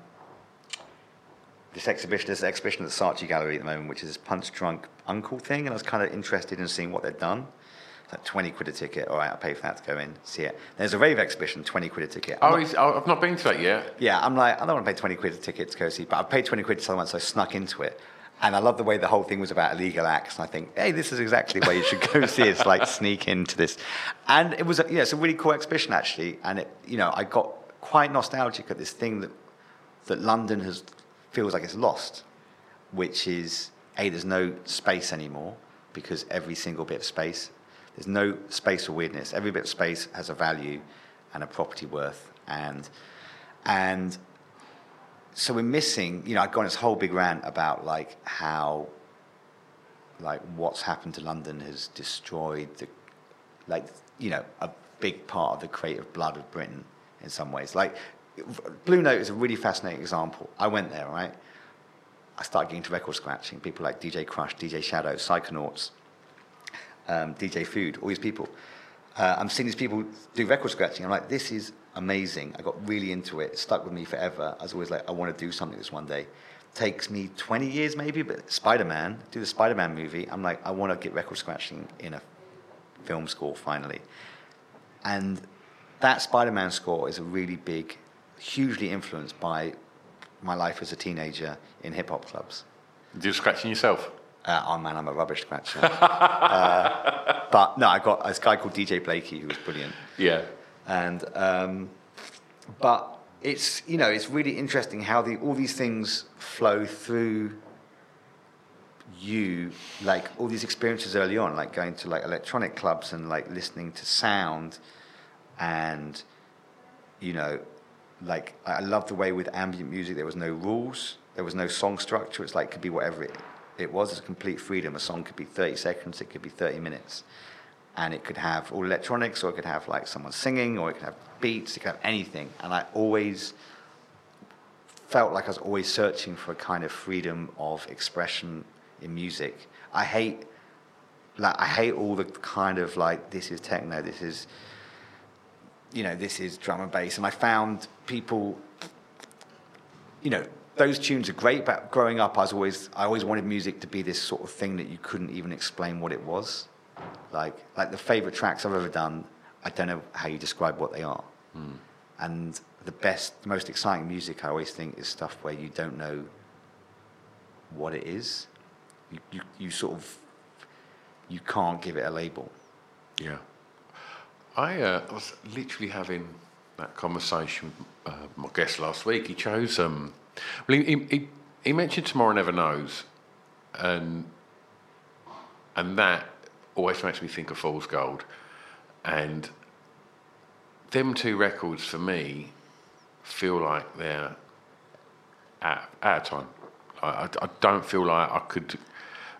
this exhibition, this exhibition at the Saatchi Gallery at the moment, which is this punch drunk uncle thing, and I was kind of interested in seeing what they'd done. It's Like 20 quid a ticket, all right, I'll pay for that to go in, see it. There's a rave exhibition, 20 quid a ticket.
I'm oh, not, oh, I've not been to that yet.
Yeah, I'm like, I don't want to pay 20 quid a ticket to go see, but I paid 20 quid to someone, so I snuck into it. And I love the way the whole thing was about illegal acts. And I think, hey, this is exactly where you should go <laughs> see. It's like sneak into this. And it was, a, yeah, it's a really cool exhibition actually. And it, you know, I got quite nostalgic at this thing that that London has feels like it's lost, which is a there's no space anymore because every single bit of space there's no space for weirdness. Every bit of space has a value and a property worth, and and so we're missing. You know, I've gone this whole big rant about like how like what's happened to London has destroyed the like you know a big part of the creative blood of Britain in some ways. Like Blue Note is a really fascinating example. I went there, right? I started getting into record scratching. People like DJ Krush, DJ Shadow, Psychonauts, um, DJ Food, all these people. Uh, I'm seeing these people do record scratching. I'm like, this is amazing. I got really into it. It stuck with me forever. I was always like, I want to do something this one day. Takes me 20 years maybe, but Spider Man, do the Spider Man movie. I'm like, I want to get record scratching in a film score finally. And that Spider Man score is a really big hugely influenced by my life as a teenager in hip hop clubs.
Do you scratching yourself?
Uh, oh man, I'm a rubbish scratcher. <laughs> uh, but no, I got this guy called DJ Blakey who was brilliant.
Yeah.
And um, but it's you know it's really interesting how the, all these things flow through you like all these experiences early on like going to like electronic clubs and like listening to sound and you know like I love the way with ambient music there was no rules, there was no song structure. It's like it could be whatever it it was. It's complete freedom. A song could be 30 seconds, it could be 30 minutes, and it could have all electronics, or it could have like someone singing, or it could have beats. It could have anything. And I always felt like I was always searching for a kind of freedom of expression in music. I hate like I hate all the kind of like this is techno, this is you know, this is drum and bass. And I found people, you know, those tunes are great, but growing up, I was always, I always wanted music to be this sort of thing that you couldn't even explain what it was. Like, like the favorite tracks I've ever done, I don't know how you describe what they are.
Hmm.
And the best, the most exciting music, I always think, is stuff where you don't know what it is. You, you, you sort of, you can't give it a label.
Yeah. I uh, was literally having that conversation uh, my guest last week. He chose, um, well, he, he, he mentioned Tomorrow Never Knows, and, and that always makes me think of Fool's Gold. And them two records for me feel like they're out, out of time. I, I, I don't feel like I could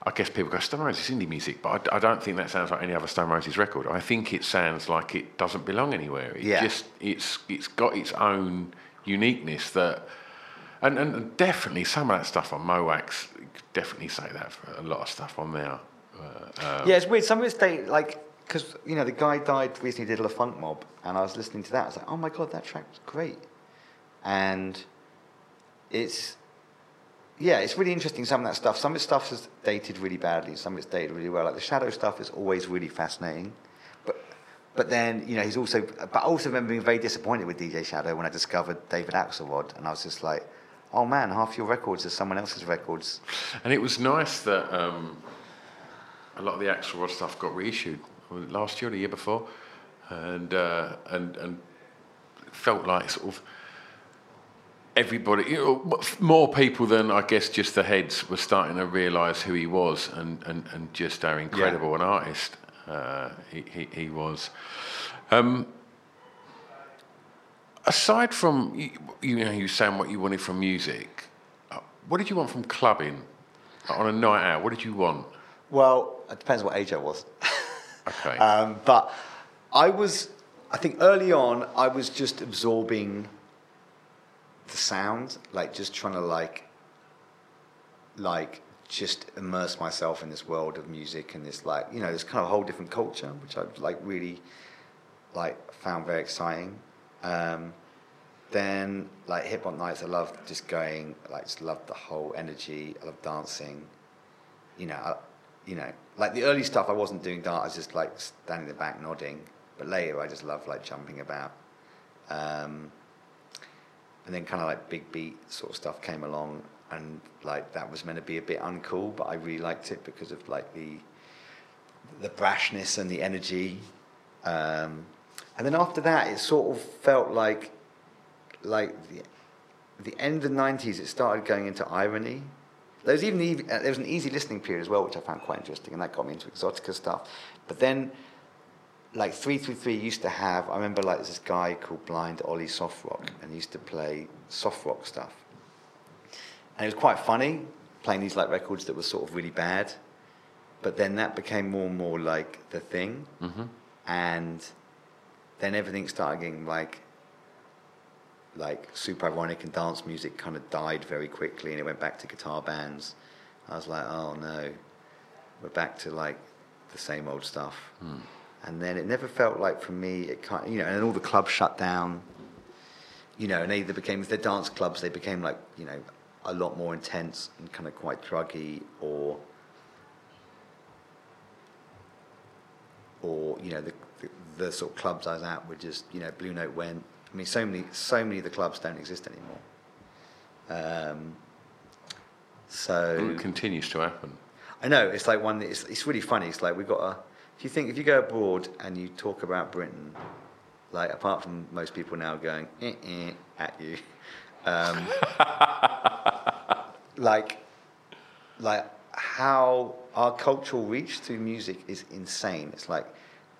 I guess people go, Stone Roses indie music, but I, I, don't think that sounds like any other Stone Roses record. I think it sounds like it doesn't belong anywhere. It
Yeah.
just it's it's got its own uniqueness that, and, and definitely some of that stuff on Mo' Wax, definitely say that for a lot of stuff on there. Uh,
yeah, it's weird. Some of it's date, like, because, you know, the guy died recently, did a funk mob, and I was listening to that. I was like, oh my God, that track was great. And it's, yeah, it's really interesting, some of that stuff. Some of the stuff is dated really badly, some of it's dated really well. Like, the Shadow stuff is always really fascinating. But, but then, you know, he's also, but I also remember being very disappointed with DJ Shadow when I discovered David Axelrod, and I was just like, oh man, half your records are someone else's records.
And it was nice that um, a lot of the Axelrod stuff got reissued last year or the year before, and uh, and and felt like sort of everybody, you know, more people than I guess just the heads were starting to realise who he was and, and, and just how incredible an artist uh, he, he, he was. Um, aside from you, you know you saying what you wanted from music, uh, what did you want from clubbing on a night out? What did you want?
Well, it depends what age I was. <laughs>
Okay.
Um, but I was, I think early on, I was just absorbing the sound, like just trying to like, like just immerse myself in this world of music and this like, you know, this kind of whole different culture, which I've like really like found very exciting. Um, then like hip hop nights, I love just going, like just love the whole energy. I love dancing. You know, I, you know, like the early stuff, I wasn't doing dance. I was just like standing in the back nodding. But later, I just love like jumping about. Um, and then kind of like big beat sort of stuff came along, and like that was meant to be a bit uncool, but I really liked it because of like the the brashness and the energy. Um, and then after that, it sort of felt like like the the end of the '90s. It started going into irony. There was even ev- uh, there was an easy listening period as well, which I found quite interesting, and that got me into exotica stuff. But then, like three three three used to have. I remember like this guy called Blind Ollie Soft Rock, and he used to play soft rock stuff. And it was quite funny playing these like records that were sort of really bad. But then that became more and more like the thing,
Mhm.
and then everything started getting like like super ironic and dance music kind of died very quickly and it went back to guitar bands. I was like, oh no, we're back to like the same old stuff. And then it never felt like for me, it kind you know, and then all the clubs shut down, you know, and they either became, if they're dance clubs, they became like, you know, a lot more intense and kind of quite druggy or, or, you know, the, the, the sort of clubs I was at were just, you know, Blue Note went, I mean, so many, so many of the clubs don't exist anymore. Um, so
It continues to happen.
I know it's like one. It's it's really funny. It's like we've got a. If you think if you go abroad and you talk about Britain, like apart from most people now going eh, eh, at you, um, <laughs> like like how our cultural reach through music is insane. It's like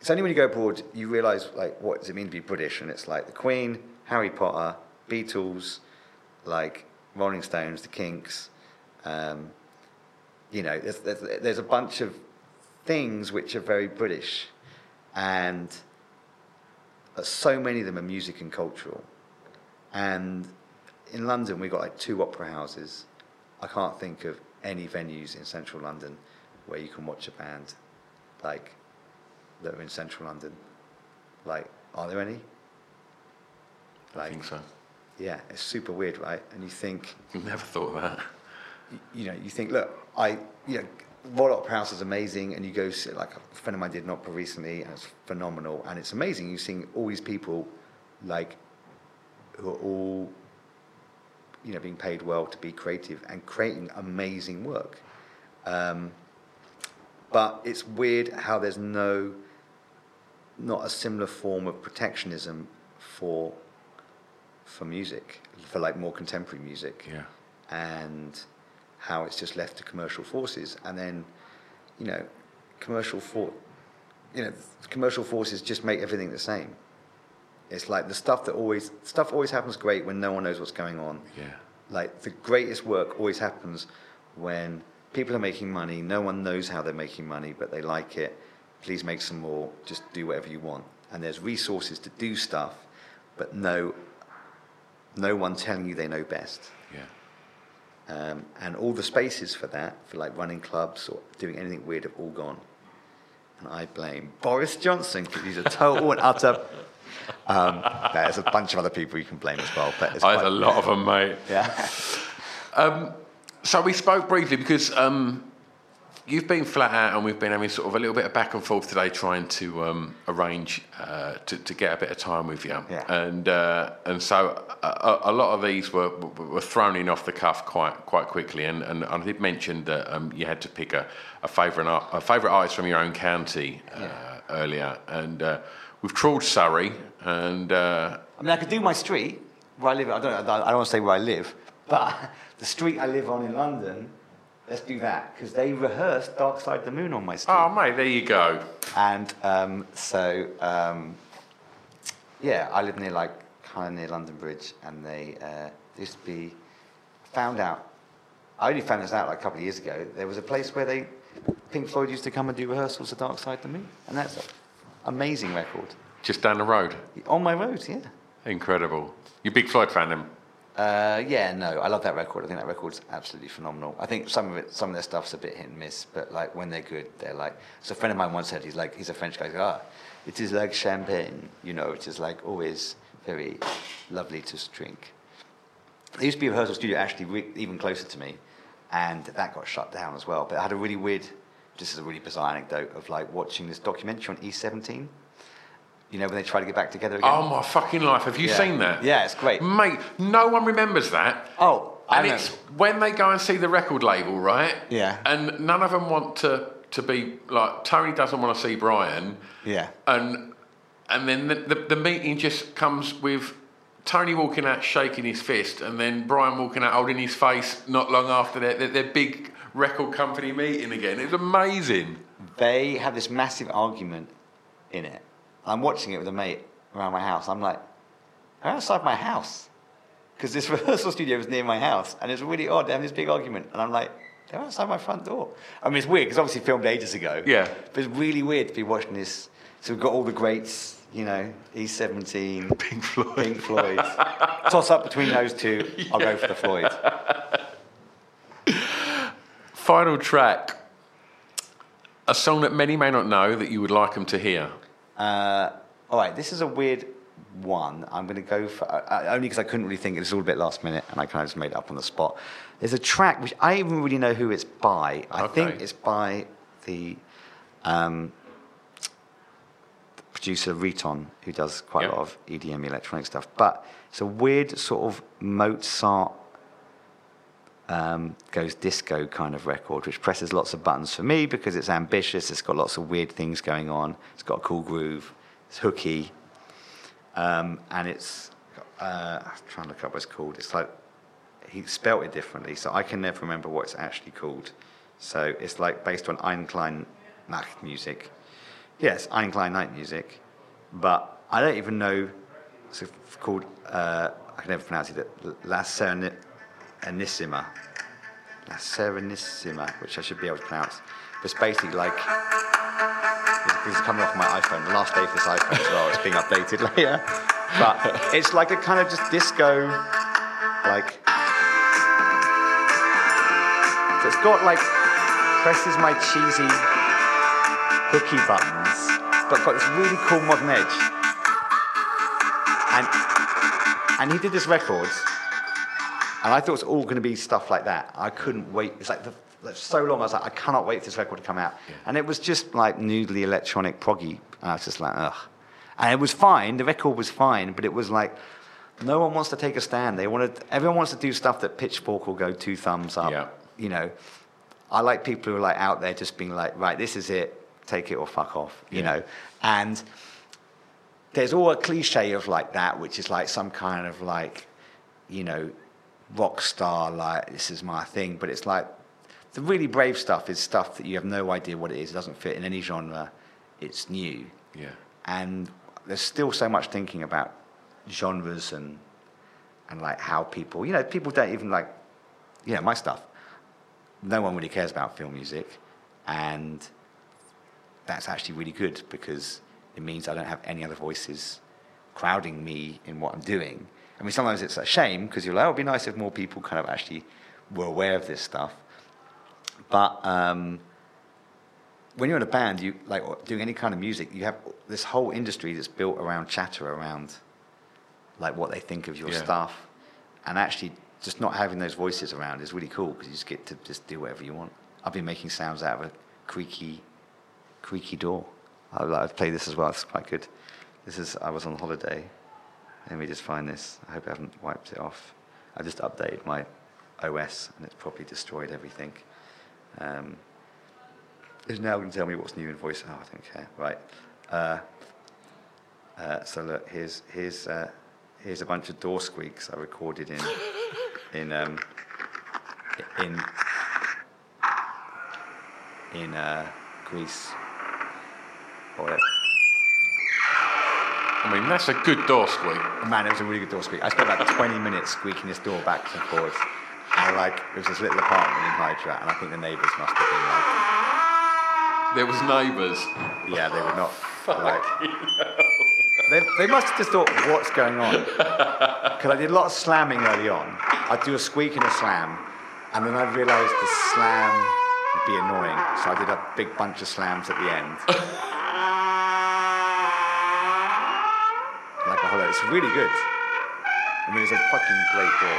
it's only when you go abroad you realise like what does it mean to be British, and it's like the Queen, Harry Potter, Beatles, like Rolling Stones, The Kinks. Um, you know, there's, there's, there's a bunch of things which are very British, and uh, so many of them are music and cultural. And in London, we've got like two opera houses. I can't think of any venues in central London where you can watch a band like that are in central London. Like, are there any?
Like, I think so.
Yeah, it's super weird, right? And you think,
Never thought of that.
you know, you think, look, I, you know, Royal Opera House is amazing, and you go see, like a friend of mine did an opera recently, and it's phenomenal, and it's amazing. You're seeing all these people, like, who are all, you know, being paid well to be creative and creating amazing work. Um, but it's weird how there's no, not a similar form of protectionism for, for music, for like more contemporary music
Yeah.
and how it's just left to commercial forces. And then, you know, commercial for, you know, commercial forces just make everything the same. It's like the stuff that always stuff always happens great when no one knows what's going on.
Yeah.
Like the greatest work always happens when people are making money. No one knows how they're making money, but they like it. Please make some more. Just do whatever you want. And there's resources to do stuff, but no, no one telling you they know best.
Yeah.
Um, and all the spaces for that, for like running clubs or doing anything weird, have all gone. And I blame Boris Johnson because he's a total and utter. Um, there's a bunch of other people you can blame as well, but
There's a lot of them, mate.
Yeah.
So we spoke briefly because um, you've been flat out, and we've been having sort of a little bit of back and forth today, trying to um, arrange uh, to, to get a bit of time with you.
Yeah.
And uh, and so a, a- a lot of these were were thrown in off the cuff quite quite quickly. And, and I did mention that um, you had to pick a, a favourite art- a favourite artist from your own county uh, earlier, and uh, we've trawled Surrey, and uh,
I mean, I could do my street where I live. I don't. I don't want to say where I live, but <laughs> the street I live on in London. Let's do that because they rehearsed Dark Side of the Moon on my street.
oh mate, there you go.
And um, so, um, yeah, I live near like kind of near London Bridge, and they uh, used to be found out. I only found this out like a couple of years ago. There was a place where they Pink Floyd used to come and do rehearsals of Dark Side of the Moon, and that's an amazing record
Just down the road.
on my road. Yeah.
Incredible. You big Floyd fan, then?
Uh, yeah, no, I love that record. I think that record's absolutely phenomenal. I think some of it, some of their stuff's a bit hit and miss, but like when they're good, they're like. So a friend of mine once said he's like he's a French guy. Like, ah, it is like champagne, you know. It is like always very lovely to drink. There used to be a rehearsal studio actually re- even closer to me, and that got shut down as well. But I had a really weird, this is a really bizarre anecdote of like watching this documentary on E17. You know when they try to get back together again.
Oh my fucking life! Have you
Yeah.
seen that?
Yeah, it's great.
mate. No one remembers that.
Oh,
and it's when they go and see the record label, right?
Yeah.
And none of them want to to be like Tony doesn't want to see Brian.
Yeah.
And and then the, the, the meeting just comes with Tony walking out shaking his fist, and then Brian walking out holding his face. Not long after their their, their big record company meeting again. It was amazing.
they have this massive argument in it. I'm watching it with a mate around my house. I'm like, they're outside my house. Because this <laughs> rehearsal studio is near my house. And it's really odd. They have this big argument. And I'm like, they're outside my front door. I mean, it's weird because obviously filmed ages ago.
Yeah.
But it's really weird to be watching this. So we've got all the greats, you know, E17,
Pink Floyd.
Pink Floyd. <laughs> Toss up between those two. I'll go for the Floyd.
Final track. A song that many may not know that you would like them to hear.
Uh, all right, this is a weird one. I'm going to go for uh, uh, only because I couldn't really think. It was all a bit last minute, and I kind of just made it up on the spot. There's a track which I even really know who it's by. I think it's by the um, producer Riton, who does quite
Yeah.
a lot of EDM electronic stuff. But it's a weird sort of Mozart um, goes disco kind of record, which presses lots of buttons for me because it's ambitious. It's got lots of weird things going on. It's got a cool groove. It's hooky, um, and it's. Uh, I'm trying to look up what it's called. It's like he spelt it differently, so I can never remember what it's actually called. So it's like based on Ein Klein Nacht music. Yes, Ein Klein Night music, but I don't even know it's called uh, I can never pronounce it. La Serenissima. La Serenissima, which I should be able to pronounce. But it's basically like this is coming off my iPhone. The last day for this iPhone as well. It's being updated <laughs> later. But it's like a kind of just disco, like. It's got like presses my cheesy hooky buttons, but got this really cool modern edge. And and he did this record, and I thought it was all going to be stuff like that. I couldn't wait. It's like the, so long. I was like, I cannot wait for this record to come out. Yeah. And it was just like noodly electronic proggy. And I was just like, ugh. And it was fine. The record was fine, but it was like no one wants to take a stand. They wanted everyone wants to do stuff that Pitchfork will go two thumbs up.
Yeah.
You know, I like people who are like out there just being like, right, this is it, take it or fuck off. You yeah. know, and there's all a cliche of like that, which is like some kind of like, you know, rock star, like this is my thing. But it's like the really brave stuff is stuff that you have no idea what it is. It doesn't fit in any genre. It's new.
Yeah.
And there's still so much thinking about genres and and like how people, you know, people don't even like, you know, my stuff. No one really cares about film music, and that's actually really good because it means I don't have any other voices crowding me in what I'm doing. I mean, sometimes it's a shame because you're like, oh, it'd be nice if more people kind of actually were aware of this stuff. But um, when you're in a band, you like doing any kind of music, you have this whole industry that's built around chatter around like what they think of your yeah. stuff, and actually just not having those voices around is really cool because you just get to just do whatever you want. I've been making sounds out of a creaky, creaky door. I've played this as well. It's quite good. This is I was on holiday. Let me just find this. I hope I haven't wiped it off. I just updated my OS and it's probably destroyed everything. Um, it's now going to tell me what's new in voice. Oh, I don't care. Right. Uh, uh, so look, here's here's uh, here's a bunch of door squeaks I recorded in <laughs> in um, in in uh, Greece.
I mean, that's a good door squeak.
Man, it was a really good door squeak. I spent like 20 minutes squeaking this door back and forth. And like, it was this little apartment in Hydra, and I think the neighbours must have been like.
There was neighbours.
Yeah, they were not like. They, they must have just thought, what's going on? <laughs> Because I did a lot of slamming early on. I'd do a squeak and a slam, and then I realised the slam would be annoying, so I did a big bunch of slams at the end. <laughs> It's really good. I mean, it's a fucking great door.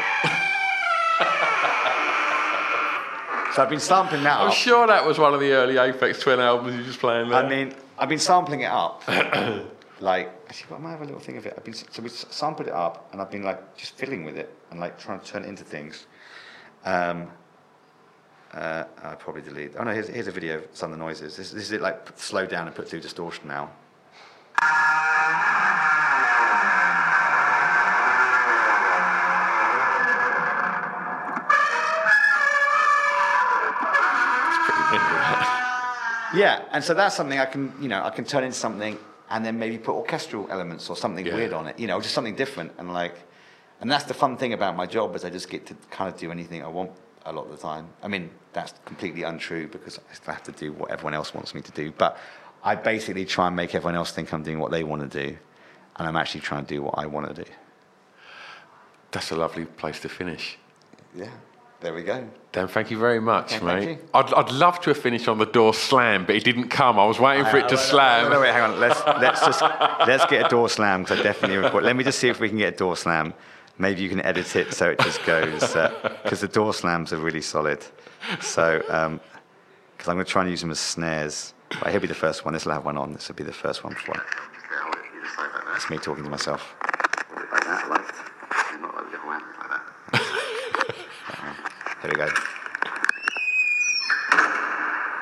so I've been sampling that
I'm
up.
sure that was one of the early Aphex Twin albums you just playing there.
I mean, I've been sampling it up. <coughs> like, actually, I might have a little thing of it. I've been so we sampled it up, and I've been like just fiddling with it and like trying to turn it into things. Um, uh, I probably delete. Oh no, here's, here's a video of some of the noises. This, this is it like slow down and put through distortion now. Yeah, and so that's something I can, you know, I can turn into something and then maybe put orchestral elements or something yeah. weird on it, you know, just something different. And like, and that's the fun thing about my job is I just get to kind of do anything I want a lot of the time. I mean, that's completely untrue because I still have to do what everyone else wants me to do. But I basically try and make everyone else think I'm doing what they want to do, and I'm actually trying to do what I want to do.
That's a lovely place to finish.
Yeah. There we go.
Dan, thank you very much, mate. I'd, I'd love to have finished on the door slam, but it didn't come. I was waiting for it to slam.
No, wait, hang on. Let's let's just let's get a door slam because I definitely record. Let me just see if we can get a door slam. Maybe you can edit it so it just goes because uh, the door slams are really solid. So because um, I'm going to try and use them as snares. Right, he'll be the first one. This will have one on. This will be the first one for. That's me talking to myself. Here we go.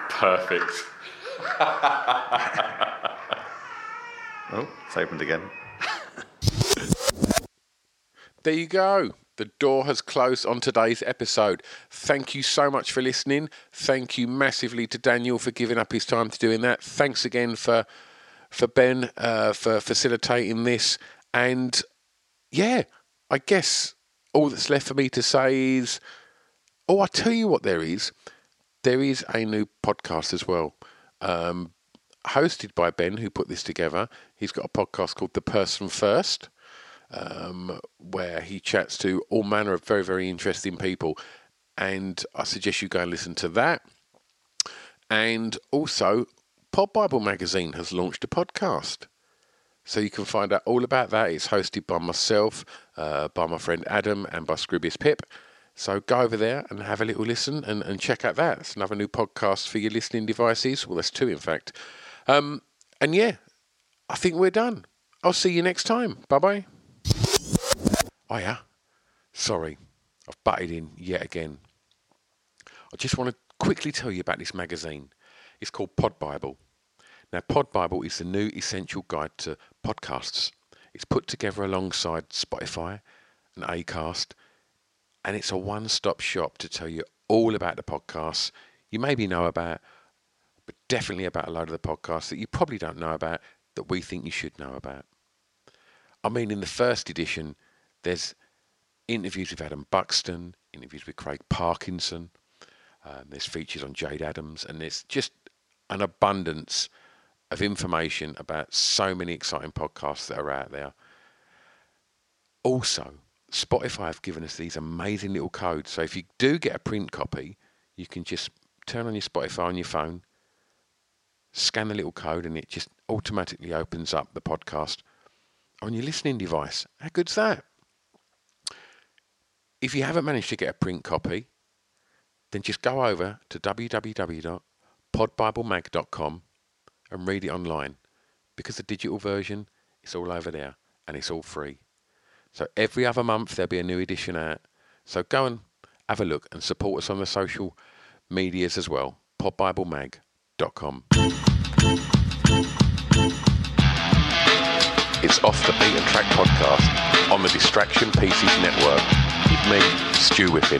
Perfect. <laughs>
oh, it's opened again.
there you go. The door has closed on today's episode. Thank you so much for listening. Thank you massively to Daniel for giving up his time to doing that. Thanks again for for Ben uh, for facilitating this. And yeah, I guess all that's left for me to say is, oh, I tell you what, there is, there is a new podcast as well, um, hosted by Ben, who put this together. He's got a podcast called The Person First, um, where he chats to all manner of very, very interesting people, and I suggest you go and listen to that. And also, Pod Bible Magazine has launched a podcast. So you can find out all about that. It's hosted by myself, uh, by my friend Adam, and by Scroobius Pip. So go over there and have a little listen and, and check out that. It's another new podcast for your listening devices. Well, there's two, in fact. Um, and yeah, I think we're done. I'll see you next time. Bye bye. Oh, yeah. Sorry, I've butted in yet again. I just want to quickly tell you about this magazine. It's called Pod Bible. Now, Pod Bible is the new essential guide to podcasts. It's put together alongside Spotify and Acast, and it's a one-stop shop to tell you all about the podcasts you maybe know about, but definitely about a load of the podcasts that you probably don't know about that we think you should know about. I mean, in the first edition, there's interviews with Adam Buxton, interviews with Craig Parkinson, um, there's features on Jade Adams, and there's just an abundance of information about so many exciting podcasts that are out there. Also, Spotify have given us these amazing little codes. So if you do get a print copy, you can just turn on your Spotify on your phone, scan the little code, and it just automatically opens up the podcast on your listening device. How good's that? If you haven't managed to get a print copy, then just go over to www.podbiblemag.com and read it online because the digital version is all over there and it's all free. So every other month there'll be a new edition out. So go and have a look and support us on the social medias as well. podbiblemag.com. It's Off the Beaten Track podcast on the Distraction Pieces Network with me, Stu Whiffin.